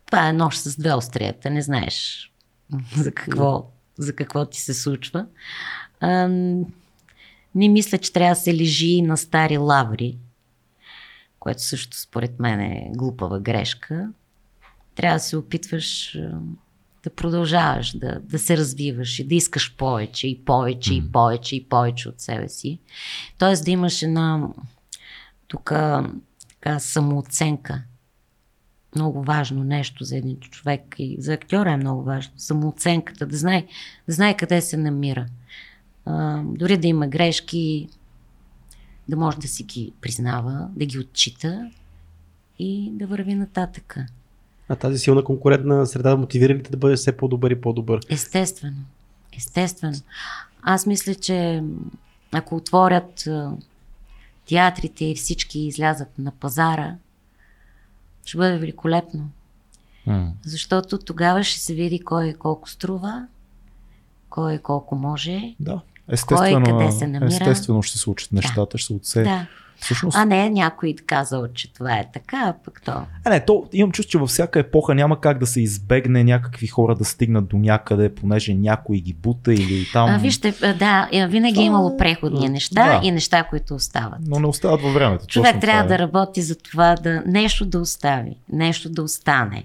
Това е нож с две острията. Не знаеш за какво, за какво ти се случва. А, не мисля, че трябва да се лежи на стари лаври, което също според мен е глупава грешка. Трябва да се опитваш да продължаваш да, да се развиваш и да искаш повече и повече и повече и повече от себе си. Тоест да имаш една тук така самооценка. Много важно нещо за един човек и за актьора е много важно. Самооценката, да знае, да знае къде се намира. А, дори да има грешки, да може да си ги признава, да ги отчита и да върви нататъка. А тази силна конкурентна среда мотивира ли те да бъдеш все по-добър и по-добър? Естествено. Естествено. Аз мисля, че ако отворят театрите и всички излязат на пазара, ще бъде великолепно. М. Защото тогава ще се види кой колко струва, кой колко може. Да. Естествено, къде се намира? естествено ще се случат нещата, ще се отсе. Да. Всъщност, А не някой казал, че това е така, а пък то. А не, то имам чувство, че във всяка епоха няма как да се избегне някакви хора да стигнат до някъде, понеже някой ги бута или там. А, вижте, да, е, винаги Това- е имало преходни неща Да. и неща, които остават. Но не остават във времето. Човек трябва това е. да работи за това да нещо да остави, нещо да остане.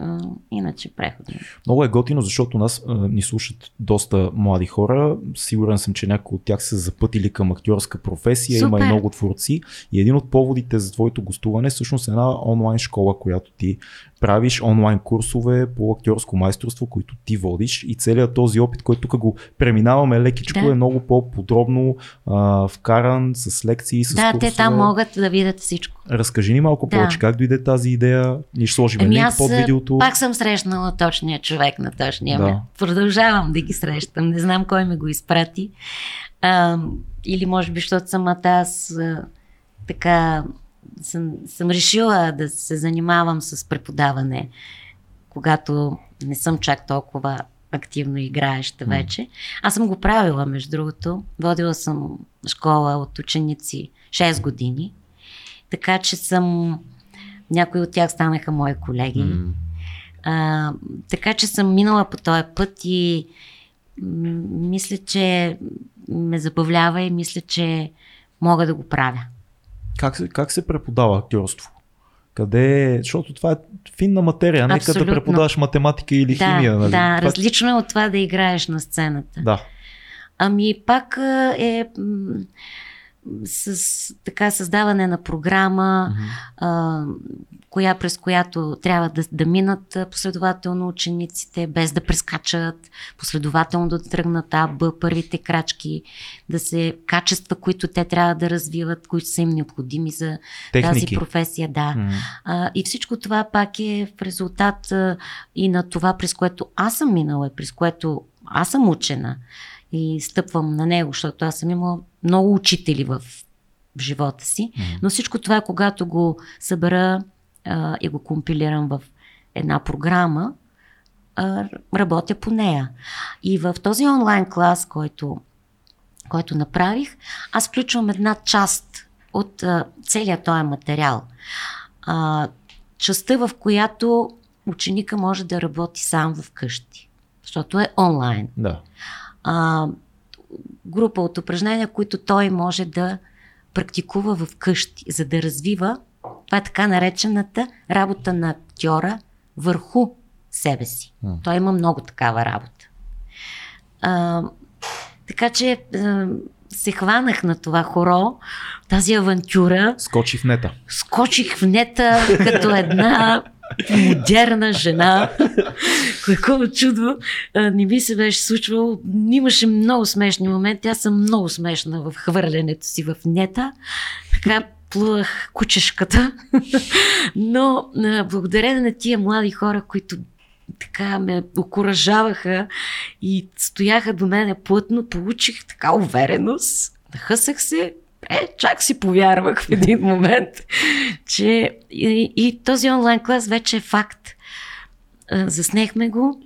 А, Иначе преходно. Много е готино, защото нас а, ни слушат доста млади хора. Сигурен съм, че някои от тях са запътили към актьорска професия. Има и Супер. много творци. И един от поводите за твоето гостуване е всъщност една онлайн школа, която ти правиш, онлайн курсове по актьорско майсторство, които ти водиш. И целият този опит, който тук го преминаваме лекичко, Да. е много по-подробно а, вкаран с лекции, с Да, курсове. те там могат да видят всичко. Разкажи ни малко Да. повече как дойде тази идея. Ние ще сложим Еми линк аз под а, видеото. пак съм срещнала точния човек на точния Да. да. Продължавам да ги срещам. Не знам кой ме го изпрати. А, или може би, защото самата аз а, така съм, съм решила да се занимавам с преподаване, когато не съм чак толкова активно играеща вече. Аз съм го правила, между другото. Водила съм школа от ученици 6 години. Така че съм... Някои от тях станаха мои колеги. М. А, така че съм минала по този път и м, мисля, че ме забавлява и мисля, че мога да го правя. Как се, как се преподава актьорство? Къде е? Защото това е финна материя, нека да Абсолютно. преподаваш математика или да, химия. Нали? да, това... различно е от това да играеш на сцената. Да. Ами пак е м, с така създаване на програма, Мгм. а, коя, през която трябва да, да минат последователно учениците, без да прескачат, последователно да тръгнат А, Б, първите крачки, да се качества, които те трябва да развиват, които са им необходими за тази Техники. професия. Да. М. А, и всичко това пак е в резултат а, и на това, през което аз съм минала, и през което аз съм учена и стъпвам на него, защото аз съм имала много учители в, живота си. Но всичко това е когато го събера а, и го компилирам в една програма, а, работя по нея. И в този онлайн клас, който който направих, аз включвам една част от а, целият този материал. А, частта, в която ученика може да работи сам в къщи, защото е онлайн. Да. А, група от упражнения, които той може да практикува в къщи, за да развива това е така наречената работа на актьора върху себе си. М. Той има много такава работа. А, така че а, се хванах на това хоро, тази авантюра, Скочи в нета. скочих в нета като една модерна жена. Какво чудо не ми се беше случвало. Имаше много смешни моменти. Аз съм много смешна в хвърлянето си в нета. Така плувах кучешката. Но благодарение на тия млади хора, които така ме окоръжаваха и стояха до мене плътно, получих така увереност. Нахъсах се, е, чак си повярвах в един момент, че и, и този онлайн клас вече е факт. Заснехме го.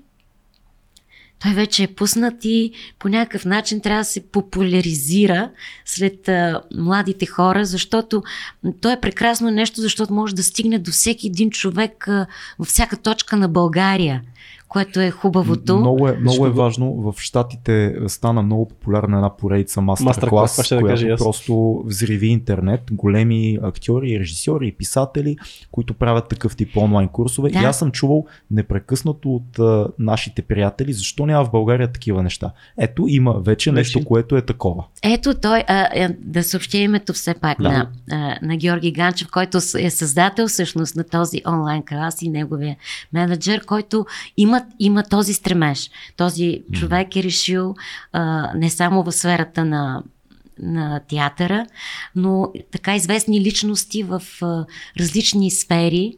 Той вече е пуснат и по някакъв начин трябва да се популяризира сред а, младите хора, защото то е прекрасно нещо, защото може да стигне до всеки един човек а, във всяка точка на България, което е хубавото. Много е, много е важно. В Штатите стана много популярна една поредица Мастер-клас, да която аз. просто взриви интернет. Големи актьори, режисьори и писатели, които правят такъв тип онлайн курсове. Да. И аз съм чувал непрекъснато от а, нашите приятели, защо няма в България такива неща. Ето, има вече нещо, Вече. което е такова. Ето той, а, а, да съобщя името все пак Да. на, а, на Георги Ганчев, който е създател всъщност на този онлайн клас и неговия менеджер, който има, има този стремеж. Този човек е решил а, не само в сферата на на театъра, но така известни личности в а, различни сфери,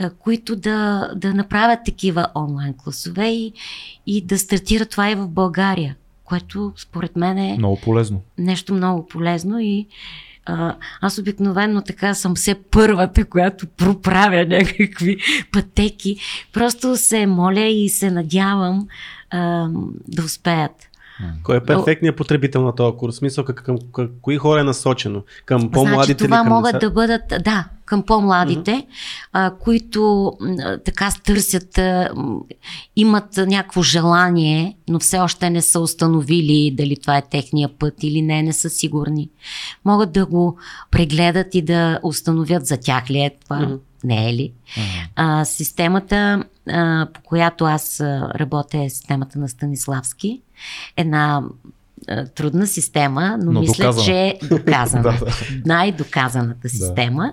а, които да, да направят такива онлайн класове и, и да стартира това и в България, което според мен е Много полезно. нещо много полезно и а, аз обикновено така съм все първата, която проправя някакви пътеки. Просто се моля и се надявам а, да успеят. Кой е перфектният потребител на този курс? Смисъл, към, към, към кои хора е насочено? Към по-младите значи, това или към могат деца? да бъдат, да, към по-младите, а, които а, така търсят, а, имат някакво желание, но все още не са установили дали това е техния път или не, не са сигурни. Могат да го прегледат и да установят за тях ли е това. Мгм. Не е ли? А, системата, по която аз работя е системата на Станиславски. Една трудна система, но, Но мисля, доказана. че е доказана. Да, да. Най-доказаната система.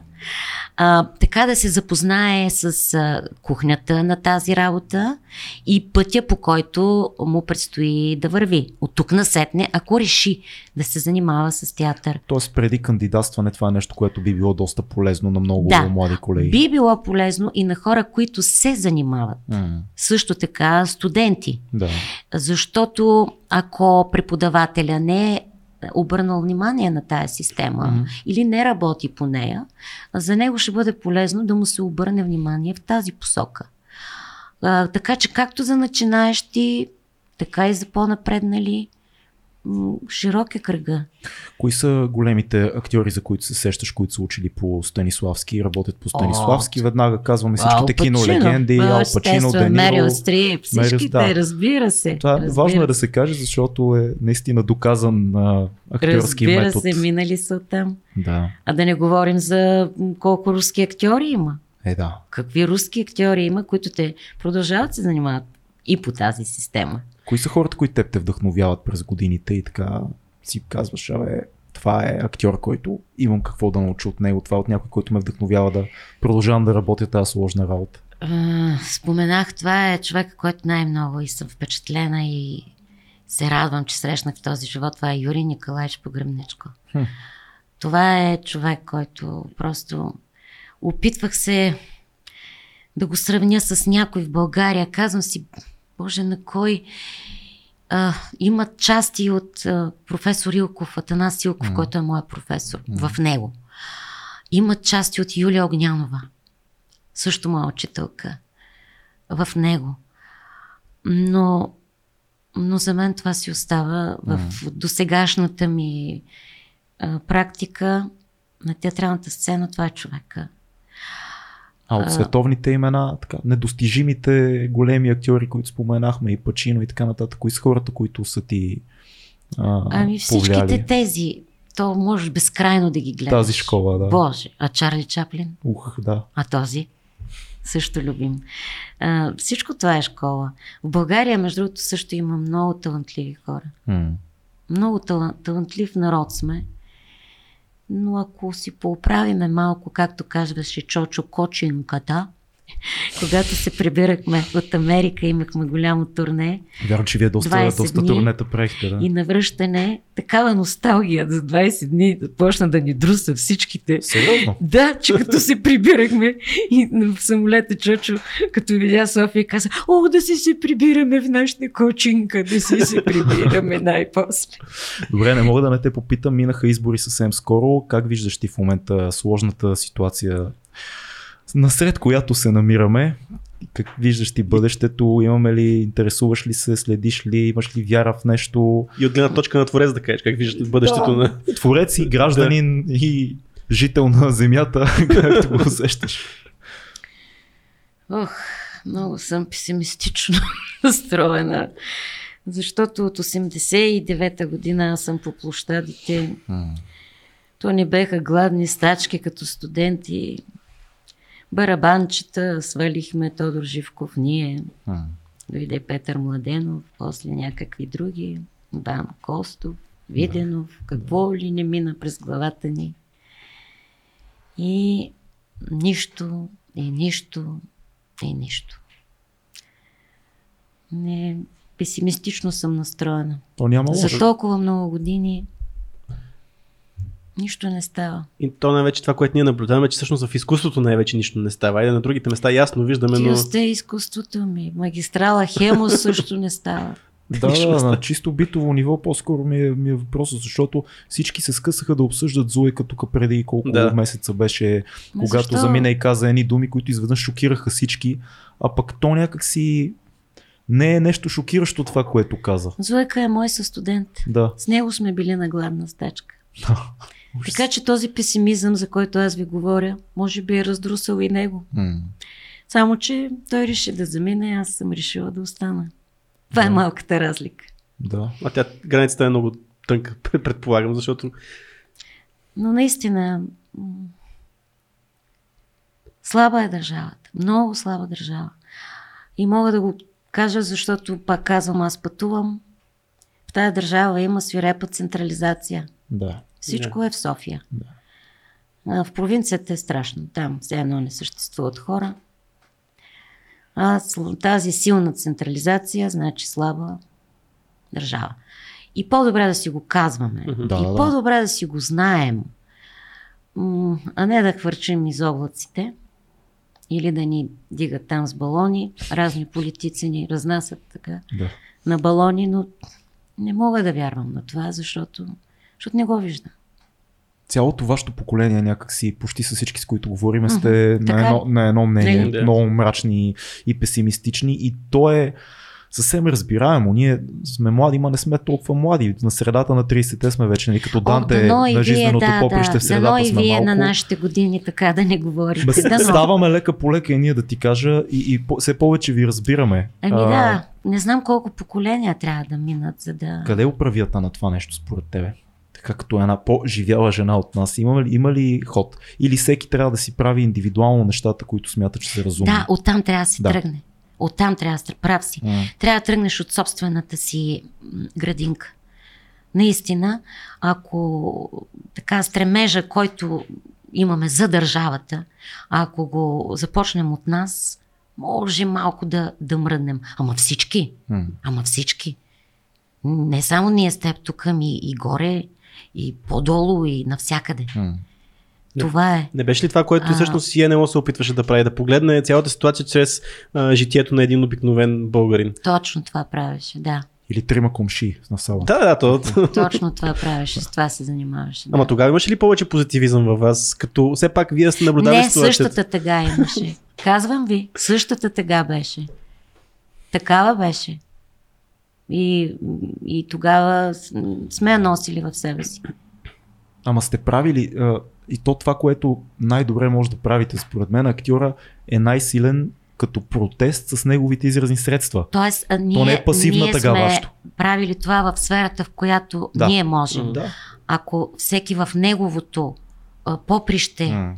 А, така да се запознае с а, кухнята на тази работа и пътя, по който му предстои да върви. От тук насетне, ако реши да се занимава с театър. Тоест, преди кандидатстване, това е нещо, което би било доста полезно на много Да. млади колеги. Би било полезно и на хора, които се занимават. М, Също така студенти. Да. Защото ако преподавателя не е обърнал внимание на тая система Мгм. или не работи по нея, за него ще бъде полезно да му се обърне внимание в тази посока. А, така че както за начинаещи, така и за по-напреднали, широк е кръга. Кои са големите актьори, за които се сещаш, които са учили по Станиславски и работят по Станиславски? Веднага казваме всичките кинолегенди, Ал Пачино, естествено, Де Мерил. Стрип, всичките, да. разбира се. Това разбира важно е да се. каже, защото е наистина доказан а, актьорски Разбира метод. се, минали са там. Да. А да не говорим за колко руски актьори има. Е, да. Какви руски актьори има, които те продължават се занимават и по тази система. Кои са хората, които теб те вдъхновяват през годините и така си казваш, абе, това е актьор, който имам какво да науча от него. Това е от някой, който ме вдъхновява да продължавам да работя тази сложна работа. Споменах, това е човек, който най-много и съм впечатлена и се радвам, че срещнах в този живот. Това е Юрий Николаевич Погребничко. Хм. Това е човек, който просто опитвах се да го сравня с някой в България. Казвам си, Боже, на кой а, има части от а, професор Илков, Атанас Илков, М. който е моят професор, М. в него. Има части от Юлия Огнянова, също моя учителка, в него. Но но за мен това си остава в досегашната ми а, практика на театралната сцена. Това е човека. А от световните имена, така, недостижимите големи актьори, които споменахме, и Пачино и така нататък, кои са хората, които са ти а, Ами всичките повлияли? тези, то можеш безкрайно да ги гледаш. Тази школа, да. Боже, а Чарли Чаплин? Ух, да. А този? Също любим. А, всичко това е школа. В България, между другото, също има много талантливи хора. М. Много тала- талантлив народ сме. Но ако си поуправиме малко, както казваше Чочо Кочинката, когато се прибирахме от Америка, имахме голямо турне Вярно, че вие доста, 20 доста дни турнета правихте, да. и навръщане, такава носталгия за 20 дни почна да ни друса всичките. Сериозно? Да, че като се прибирахме и в самолета Чочо, като видя София, каза, о, да си се прибираме в нашата кочинка, да си се прибираме най-после. Добре, не мога да не те попитам. Минаха избори съвсем скоро. Как виждаш ти в момента сложната ситуация, насред която се намираме? Как виждаш ти бъдещето? Имаме ли, интересуваш ли се, следиш ли, имаш ли вяра в нещо? И от гледна точка на творец да кажеш, как виждате бъдещето Да. на... Творец и гражданин и жител на земята, както го усещаш. Ох, много съм песимистично настроена, защото от 89-та година аз съм по площадите. То не беха гладни стачки като студенти. Барабанчета, свалихме Тодор Живков, ние. Дойде Петър Младенов, после някакви други. Бан Костов, Виденов, какво ли не мина през главата ни. И нищо, и нищо, и нищо. Не, песимистично съм настроена. То няма. За толкова много години нищо не става. И то най-вече това, което ние наблюдаваме, че всъщност в изкуството най-вече нищо не става. Айде на другите места ясно виждаме, но... остай изкуството ми. Магистрала Хемос също не става. Да, да, на чисто битово ниво по-скоро ми е, ми е въпросът, защото всички се скъсаха да обсъждат Зуека тук преди колко Да. месеца беше, Ма когато защо? замина и каза едни думи, които изведнъж шокираха всички, а пък то някак си не е нещо шокиращо това, което каза. Зоека е мой състудент. Да. С него сме били на гладна стачка. Ужас. Така че този песимизъм, за който аз ви говоря, може би е раздрусал и него. М. Само, че той реши да замине, аз съм решила да остана. Това е Да. малката разлика. Да. А тя границата е много тънка, предполагам, защото Но наистина слаба е държавата. Много слаба държава. И мога да го кажа, защото пак казвам, аз пътувам. В тази държава има свирепа централизация. Да. Всичко е в София. А, В провинцията е страшно. Там все едно не съществуват хора. А тази силна централизация значи слаба държава. И по-добре да си го казваме. Да, и да, да. по-добре да си го знаем. А не да хвърчим из облаците или да ни дигат там с балони. Разни политици ни разнасят така да. на балони, но не мога да вярвам на това, защото, защото не го виждам. Цялото вашето поколение някакси, почти с всички, с които говорим, сте Така на, е. едно, на едно мнение? Да. много мрачни и песимистични и то е съвсем разбираемо. Ние сме млади, ма не сме толкова млади. На средата на 30-те сме вече, нали, като Данте и на жизненото да, поприще да, в средата и сме вие малко. на нашите години така да не говорите. Ма, Дано. ставаме лека по лека и ние да ти кажа и, и по, все повече ви разбираме. Ами да, не знам колко поколения трябва да минат, за да... Къде е управията на това нещо според тебе? Така като една по-живяла жена от нас. Има ли, има ли ход? Или всеки трябва да си прави индивидуално нещата, които смята, че са разумни? Да, оттам трябва да си Да. тръгне. Оттам трябва да прав си. М. Трябва да тръгнеш от собствената си градинка. Наистина, ако така стремежа, който имаме за държавата, ако го започнем от нас, може малко да, да мръднем. Ама всички, М. ама всички. Не само ние с теб тук, ми и горе, и по-долу, и навсякъде. М. Това е. Не беше ли това, което А. всъщност ЕНЛО се опитваше да прави? Да погледне цялата ситуация чрез а, житието на един обикновен българин. Точно това правеше, да. Или трима комши на сала. Да, да, то. Точно това правеше, с това се занимаваше. Да. Ама тогава имаше ли повече позитивизъм във вас? Като все пак вие сте наблюдавали Не, ситуацията. същата тъга имаше. Казвам ви, същата тъга беше. Такава беше. И, и тогава сме я носили в себе си. Ама сте правили а, и то това, което най-добре може да правите, според мен, актьора е най-силен като протест с неговите изразни средства. Тоест, а, ние, не е пасивна ние сме вашето. правили това в сферата, в която Да. ние можем. Да. Ако всеки в неговото а, поприще М.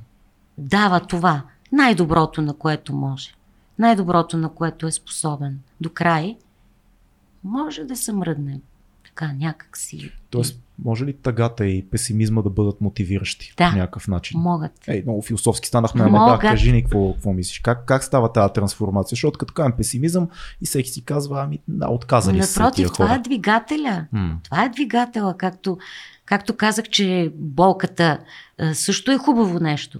дава това, най-доброто на което може, най-доброто на което е способен до край, може да се мръдне така някак си. Тоест, може ли тъгата и песимизма да бъдат мотивиращи Да. по някакъв начин? Могат. Ей, много философски станахме, ама да, кажи ни какво, какво мислиш. Как, как става тази трансформация? Защото като кажем песимизъм и всеки си казва, ами да, отказали са Напротив, това е двигателя. М. Това е двигателя, както, както казах, че болката също е хубаво нещо.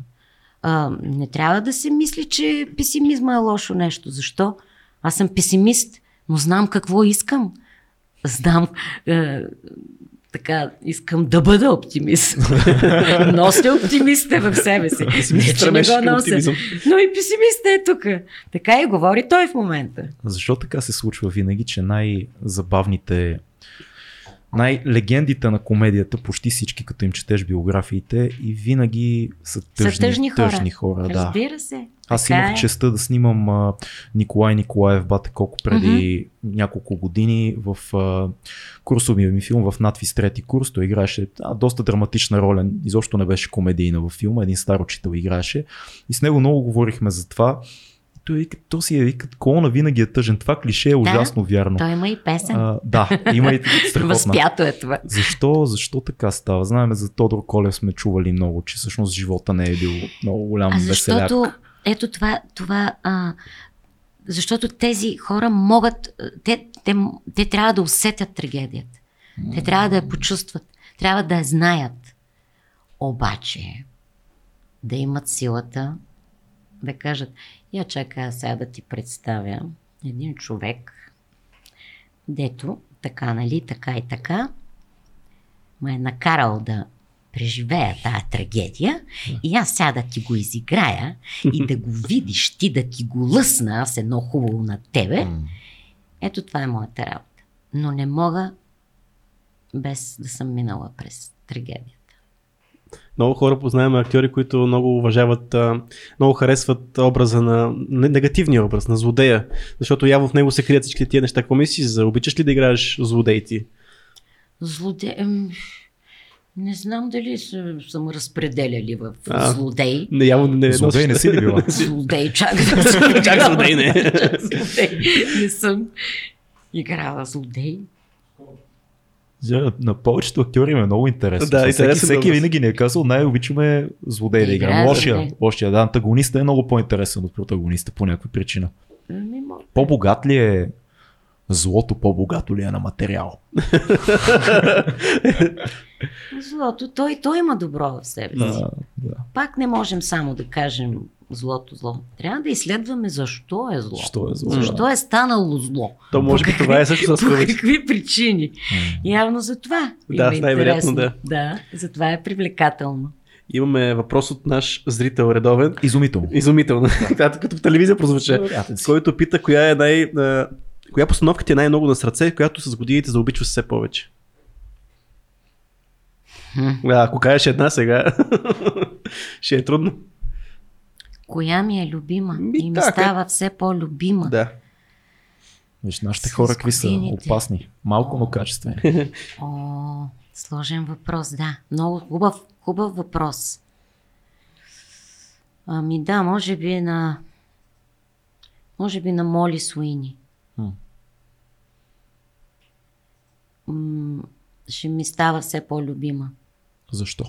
А, не трябва да се мисли, че песимизма е лошо нещо. Защо? Аз съм песимист, но знам какво искам. Знам, е, така, искам да бъда оптимист. Нося оптимиста в себе си. Не, че не го нося. Но и песимиста е тук. Така и говори той в момента. Защо така се случва винаги, че най-забавните, най-легендите на комедията, почти всички, като им четеш биографиите, и винаги са тъжни, Са тъжни хора. тъжни хора да. Разбира се. Аз Така имах е. честа да снимам а, Николай Николаев Бате колко преди няколко години в а, курсовия ми филм в надвис трети курс. Той играеше а, доста драматична роля. Изобщо не беше комедийна във филма. Един стар учител играеше. И с него много говорихме за това. Той вика, то си е вика, колона винаги е тъжен. Това клише е ужасно вярно. Той има и песен. А, да, има и страхотна. Възпято е това. Защо, защо така става? Знаем за Тодор Колев сме чували много, че всъщност живота не е бил много голям А веселяк. защото, ето това, това а, защото тези хора могат, те, те, те трябва да усетят трагедията. Те трябва да я почувстват. Трябва да я знаят. Обаче, да имат силата да кажат, я чакай аз сега да ти представя един човек, дето така, нали, така и така, ме е накарал да преживея тая трагедия и аз сега да ти го изиграя и да го видиш ти, да ти го лъсна аз едно хубаво на тебе. Ето това е моята работа. Но не мога без да съм минала през трагедията. Много хора познаваме актьори, които много уважават, много харесват образа на не- негативния образ, на злодея. Защото явно в него се крият всички тия неща. Какво мислиш за? Обичаш ли да играеш злодей ти? Злоде... Не знам дали съм разпределяли в А. злодей. Не, явно не Злодей не си ли била? Злодей, чак да съм Чак злодей не. Чак злодей. Не съм играла злодей. За- На повечето актьори им е много интересно. Да, всеки, интересен всеки образ. винаги ни е казал, най-обичаме злодей да играем. играе Лошия, лошия, да, антагониста е много по-интересен от протагониста по някаква причина. Ами. По-богат ли е злото, по-богато ли е на материал? Злото, той, той има добро в себе си. Да, да. Пак не можем само да кажем злото зло. Трябва да изследваме защо е зло. Защо е зло? Защо е станало зло? То може би По това е също с По какви причини? Явно за това. Да, е най-вероятно да. Да, затова е привлекателно. Имаме въпрос от наш зрител редовен. Изумително. Изумително. Да, като в телевизия прозвуча. Който пита коя е най... Коя постановка ти е най-много на сърце, която с годините заобичва все повече? А, ако кажеш една сега, ще е трудно. Коя ми е любима? Ми, и ми да, става все по-любима. Да. Виж, нашите хора какви са опасни. Малко, но качествени. О, сложен въпрос, да. Много хубав, хубав въпрос. Ами да, може би на... Може би на Моли Суини. М. М, ще ми става все по-любима. Защо?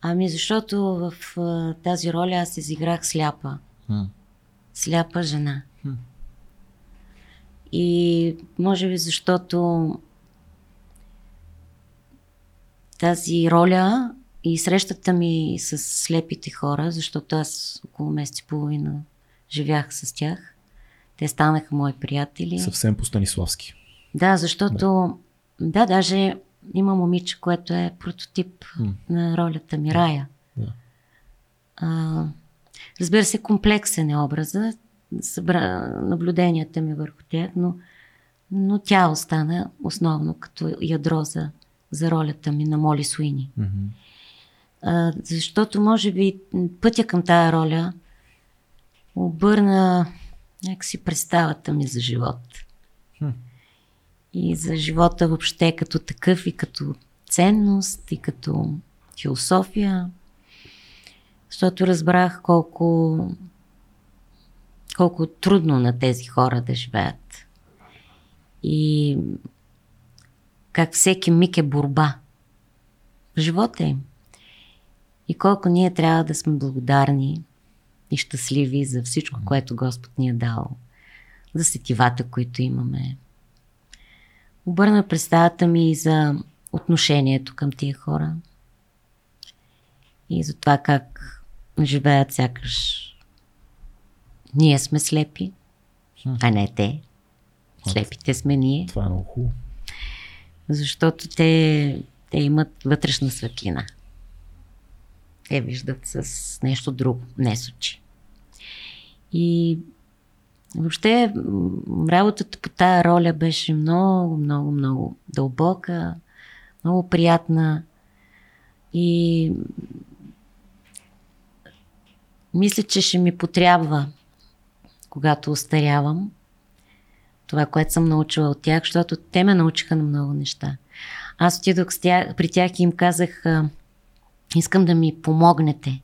Ами защото в а, тази роля аз изиграх сляпа. М. Сляпа жена. Хм. И може би защото тази роля и срещата ми с слепите хора, защото аз около месец и половина живях с тях. Те станаха мои приятели. Съвсем по Станиславски. Да, защото да, даже има момиче, което е прототип М. на ролята ми, Рая. Да. А, разбира се, комплексен е образа, събра наблюденията ми върху тях, но но тя остана основно като ядро за, за ролята ми на Моли Суини. Мгм. А, защото може би пътя към тая роля обърна някакси представата ми за живот. Хм. И за живота въобще като такъв и като ценност и като философия. Защото разбрах колко, колко трудно на тези хора да живеят. И как всеки миг е борба живота им. И колко ние трябва да сме благодарни и щастливи за всичко, което Господ ни е дал. За сетивата, които имаме. Обърна представата ми за отношението към тия хора. И за това как живеят сякаш ние сме слепи, а не те. Слепите сме ние. Това е много хубаво. Защото те, те имат вътрешна светлина. Те виждат с нещо друго, не с очи. И въобще работата по тая роля беше много, много, много дълбока, много приятна. И мисля, че ще ми потрябва, когато остарявам, това, което съм научила от тях, защото те ме научиха на много неща. Аз отидох при тях и им казах, искам да ми помогнете.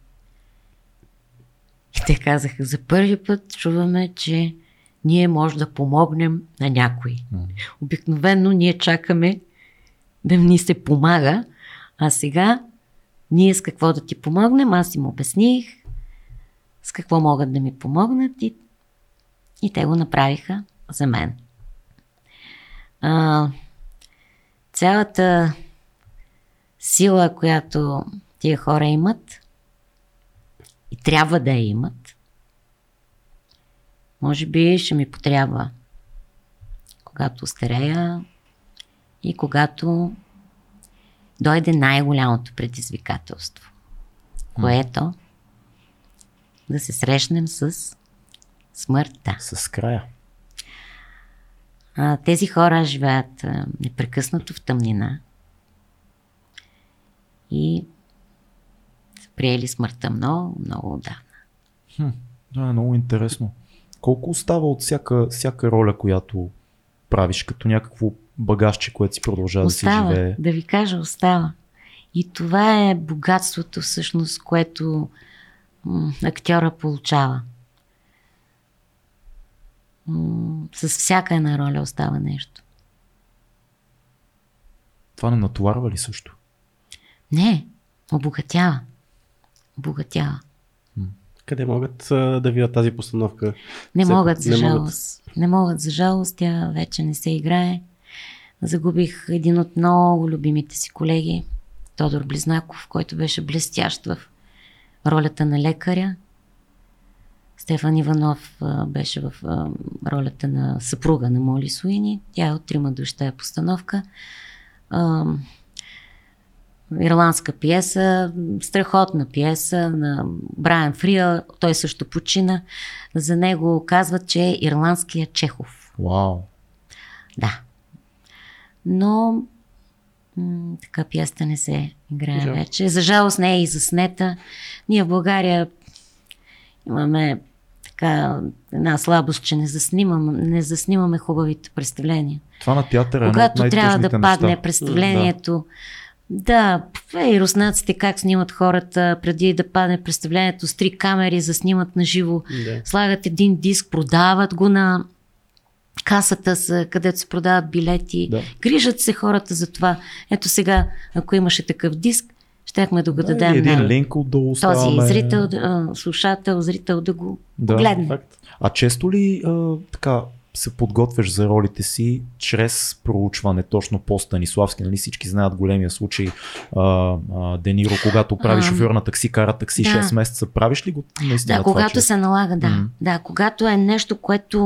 И те казаха, за първи път чуваме, че ние може да помогнем на някой. Обикновено ние чакаме да ни се помага, а сега ние с какво да ти помогнем, аз им обясних с какво могат да ми помогнат и, и те го направиха за мен. А, цялата сила, която тия хора имат и трябва да я имат, може би ще ми потрябва, когато старея и когато дойде най-голямото предизвикателство, което да се срещнем с смъртта. С края. А, тези хора живеят а, непрекъснато в тъмнина и приели смъртта много, много отдавна. Да, е много интересно. Колко остава от всяка, всяка роля, която правиш, като някакво багажче, което си продължава да остава, си живее? да ви кажа, остава. И това е богатството всъщност, което м- актьора получава. М- с всяка една роля остава нещо. Това не натоварва ли също? Не, обогатява. Обогатява. Къде могат а, да видят тази постановка? Не Все могат, за не могат. жалост. Не могат, за жалост. Тя вече не се играе. Загубих един от много любимите си колеги, Тодор Близнаков, който беше блестящ в ролята на лекаря. Стефан Иванов а, беше в а, ролята на съпруга на Моли Суини. Тя е от трима души тая постановка. Ирландска пиеса, страхотна пиеса на Брайан Фриа, той също почина. За него казват, че е ирландския Чехов. Вау. Да. Но м- така пиеста не се играе Жалко. вече. За жалост не е и заснета. Ние в България имаме така една слабост, че не заснимаме, не заснимаме хубавите представления. Това на театъра е Когато трябва да падне представлението, да, е, и руснаците как снимат хората преди да падне представлението с три камери, заснимат на живо, Да. слагат един диск, продават го на касата, където се продават билети. Да. Грижат се хората за това. Ето сега, ако имаше такъв диск, щяхме да го Да, дадем един на линк отдолу този зрител, слушател, зрител да го Да, погледне. Факт. А често ли а, така се подготвяш за ролите си чрез проучване точно по Станиславски? Нали всички знаят големия случай а, а, Дениро, когато прави А, шофьор на такси, кара такси да. 6 месеца. Правиш ли го наистина Да, това, когато че- се налага, да. Мгм. Да, когато е нещо, което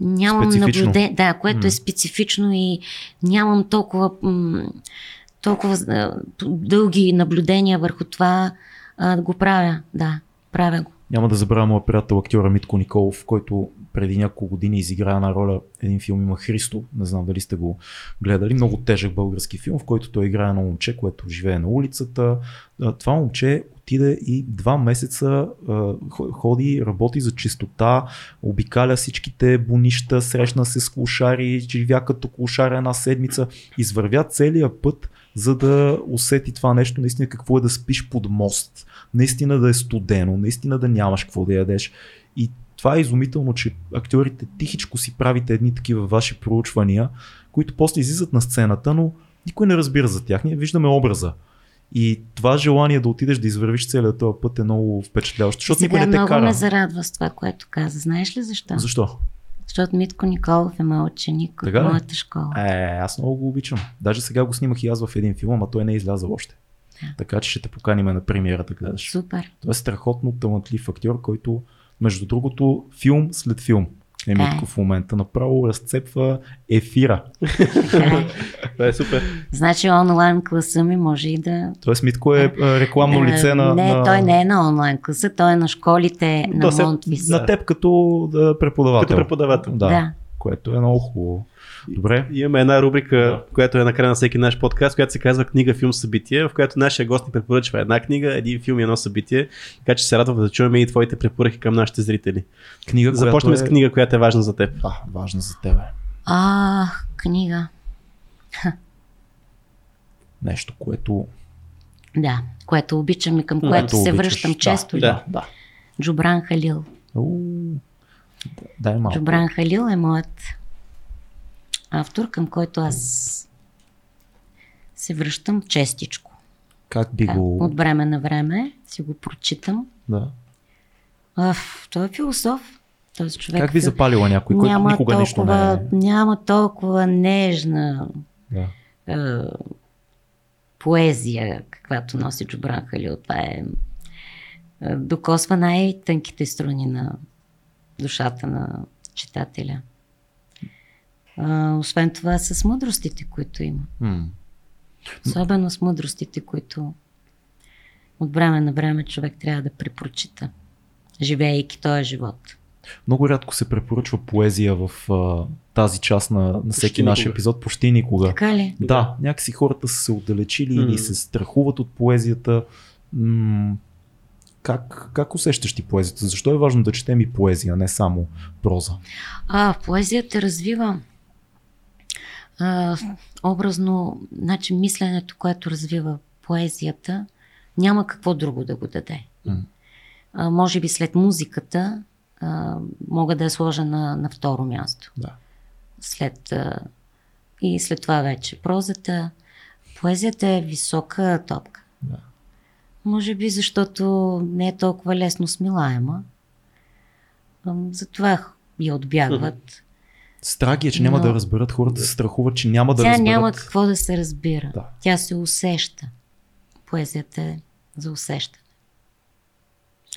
нямам наблюдение, да, което Мгм. е специфично и нямам толкова, толкова дълги наблюдения върху това, а, да го правя. Да, правя го. Няма да забравя моят приятел актьора Митко Николов, който преди няколко години изигра една роля, един филм има Христо, не знам дали сте го гледали, много тежък български филм, в който той играе едно момче, което живее на улицата. Това момче отиде и два месеца ходи, работи за чистота, обикаля всичките бунища, срещна се с клошари, живя като клошар една седмица, извървя целия път, за да усети това нещо, наистина какво е да спиш под мост, наистина да е студено, наистина да нямаш какво да ядеш. И това е изумително, че актьорите тихичко си правите едни такива ваши проучвания, които после излизат на сцената, но никой не разбира за тях. Ние виждаме образа. И това желание да отидеш да извървиш целият този път е много впечатляващо, защото никой не те много кара. ме зарадва с това, което каза. Знаеш ли защо? Защо? Защото Митко Николов е моят ученик от моята школа. Е, аз много го обичам. Даже сега го снимах и аз в един филм, ама той не е излязъл още. Да. Така че ще те поканим на премиера да гледаш. Супер. Той е страхотно талантлив актьор, който, между другото, филм след филм е Така е. Митко в момента. Направо разцепва ефира. Е. Това е супер. Значи онлайн класа ми може и да... Тоест Митко е а, рекламно лице на, не, той не е на онлайн класа, той е на школите на Монтвис. на теб като да, преподавател. Като преподавател. Да, Да. което е много хубаво. Добре. Имаме една рубрика, която е накрая на всеки наш подкаст, която се казва книга, филм, събитие, в която нашия гост ни препоръчва една книга, един филм и едно събитие. Така че се радвам да чуем и твоите препоръки към нашите зрители. Книга, Започнем която с е... книга, която е важна за теб. Да, важна за тебе. А, книга. Нещо, което... Да, което обичам и към което което се обичаш. връщам Да, често. Да, да. Джубран Халил. У, Дай малко. Джубран Халил е моят автор, към който аз се връщам честичко. Как би го... От време на време си го прочитам. Да. Аф, той е философ. Този човек Как би запалила някой, който няма никога толкова, не е? Няма толкова нежна Да. е, поезия, каквато носи Джубран Халил. Това е, е докосва най-тънките струни на душата на читателя. А, освен това с мъдростите, които има. М. Особено с мъдростите, които от време на време човек трябва да препрочита, живеейки този живот. Много рядко се препоръчва поезия в а, тази част на, на всеки Почти наш никога. епизод, почти никога. Така ли? Да, някакси хората са се отдалечили или се страхуват от поезията. М- как, как усещаш ти поезията? Защо е важно да четем и поезия, а не само проза? А, поезията развива а, образно, значи мисленето, което развива поезията, няма какво друго да го даде. А, може би след музиката а, мога да я сложа на, на второ място. Да. След, а, и след това вече прозата. Поезията е висока топка. Да. Може би защото не е толкова лесно смилаема. Затова я отбягват. Страх е, че няма Но- да разберат, хората се страхуват, че няма да Тя разберат. няма какво да се разбира. Да. Тя се усеща. Поезията е за усещане.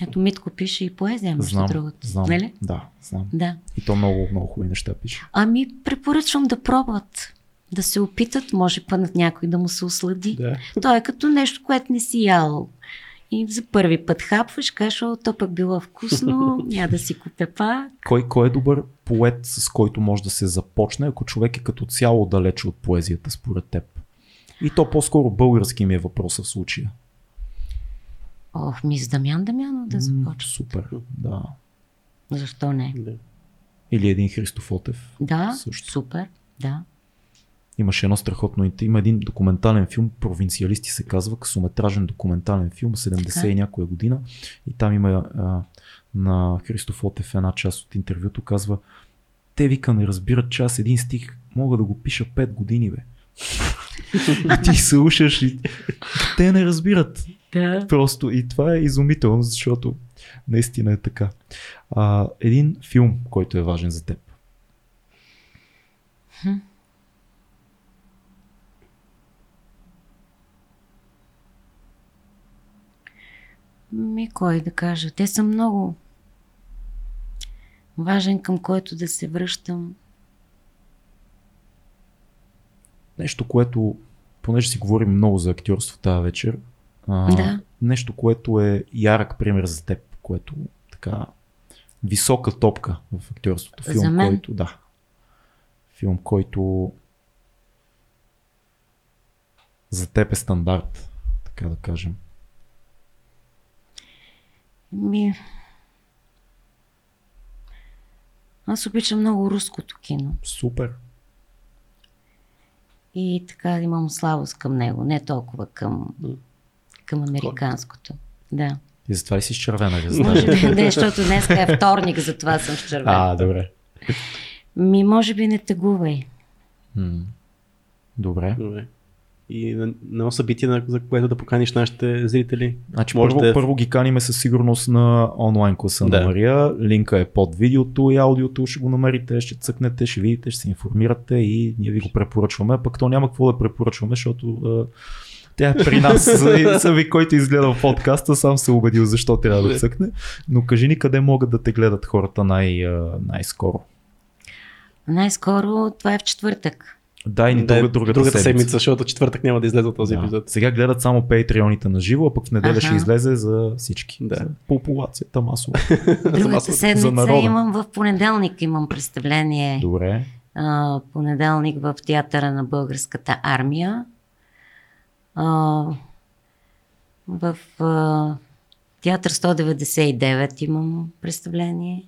Ето Митко пише и поезия, между Знам, другото. знам. Нали? Да, знам. Да. И то много, много хубави неща пише. Ами препоръчвам да пробват. Да се опитат, може пък някой да му се ослади. Да. То е като нещо, което не си ял. И за първи път хапваш, кажеш, о, то пък било вкусно, няма да си купя пак. Кой, кой е добър поет, с който може да се започне, ако човек е като цяло далече от поезията, според теб? И то по-скоро български ми е въпроса в случая. Ох, мис Дамян Дамянов да започва. Супер, да. Защо не? Да. Или един Христофотев. Да, Също. супер, да. Имаше едно страхотно. Има един документален филм, Провинциалисти се казва, късометражен документален филм, 70 и някоя година. И там има а, на Христофотев една част от интервюто, казва те вика не разбират, че аз един стих мога да го пиша 5 години, бе. и ти слушаш и те не разбират. Да. Просто и това е изумително, защото наистина е така. А, един филм, който е важен за теб. Ми, кой да кажа? Те са много. Важен към който да се връщам. Нещо, което, понеже си говорим много за актьорство тази вечер, а, Да. нещо, което е ярък пример за теб, което така висока топка в актьорството. Филм, За мен? който, да. Филм, който за теб е стандарт, така да кажем. Ми... Аз обичам много руското кино. Супер. И така имам слабост към него, не толкова към, към американското. Да. И затова и си с червена Може резна. би, не, защото днес е вторник, затова съм с червен. А, добре. Ми, може би не тъгувай. М. Добре. Добре. И на, на едно събитие, на, за което да поканиш нашите зрители. Значи Може първо, да е- първо ги каниме със сигурност на онлайн класа Да. на Мария. Линка е под видеото и аудиото, ще го намерите, ще цъкнете, ще видите, ще се информирате и ние ви го препоръчваме. Пък то няма какво да препоръчваме, защото а, тя е при нас. И Съм ви, който изгледа в подкаста, сам се убедил защо трябва да цъкне. Но кажи ни къде могат да те гледат хората най, а, най-скоро. Най-скоро това е в четвъртък. Дай ни Да, друга, другата, другата седмица. седмица. защото четвъртък няма да излезе от този Да. епизод. Сега гледат само патреоните на живо, а пък в неделя Аха. ще излезе за всички. Да. За популацията масово. Другата за седмица народа. имам в понеделник имам представление. Добре. а, понеделник в театъра на българската армия. А, в а, театър 199 имам представление.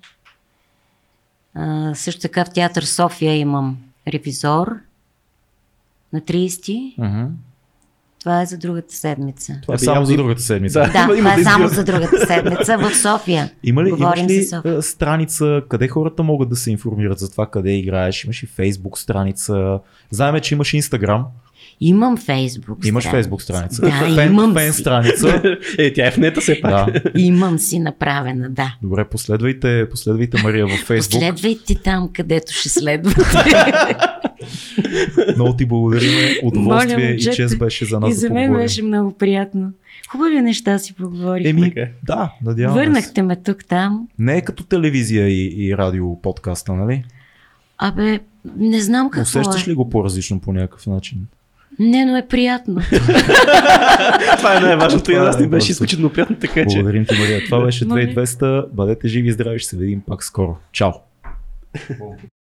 А, също така в театър София имам ревизор на 30. Мгм. Това е за другата седмица. Това е само за другата седмица. Да. Това е само за другата седмица в София. Има ли, имаш Говорим ли за София. а, страница, къде хората могат да се информират за това къде играеш? Имаш и Фейсбук страница. Знаеме, че имаш Инстаграм. Имам Фейсбук. Имаш. Фейсбук страница. Да, фен, имам фен си. страница. Е, тя е в нета все пак. да. Имам си направена, да. Добре, последвайте, последвайте Мария във Фейсбук. Следвайте там, където ще следвате. Много ти благодарим. Удоволствие Моля, и чест беше за нас И за да мен поговорим. беше много приятно. Хубави неща си поговорихме. Еми, Така е. да, надявам се. Върнахте ме тук там. Не е като телевизия и, и радио подкаста, нали? Абе, не знам какво Усещаш е. ли го по-различно по някакъв начин? Не, но е приятно. Това е най-важното и нас е ни беше изключително приятно, така че. Благодарим ти, Мария. Това беше Моля. 2200. Бъдете живи и здрави. Ще се видим пак скоро. Чао!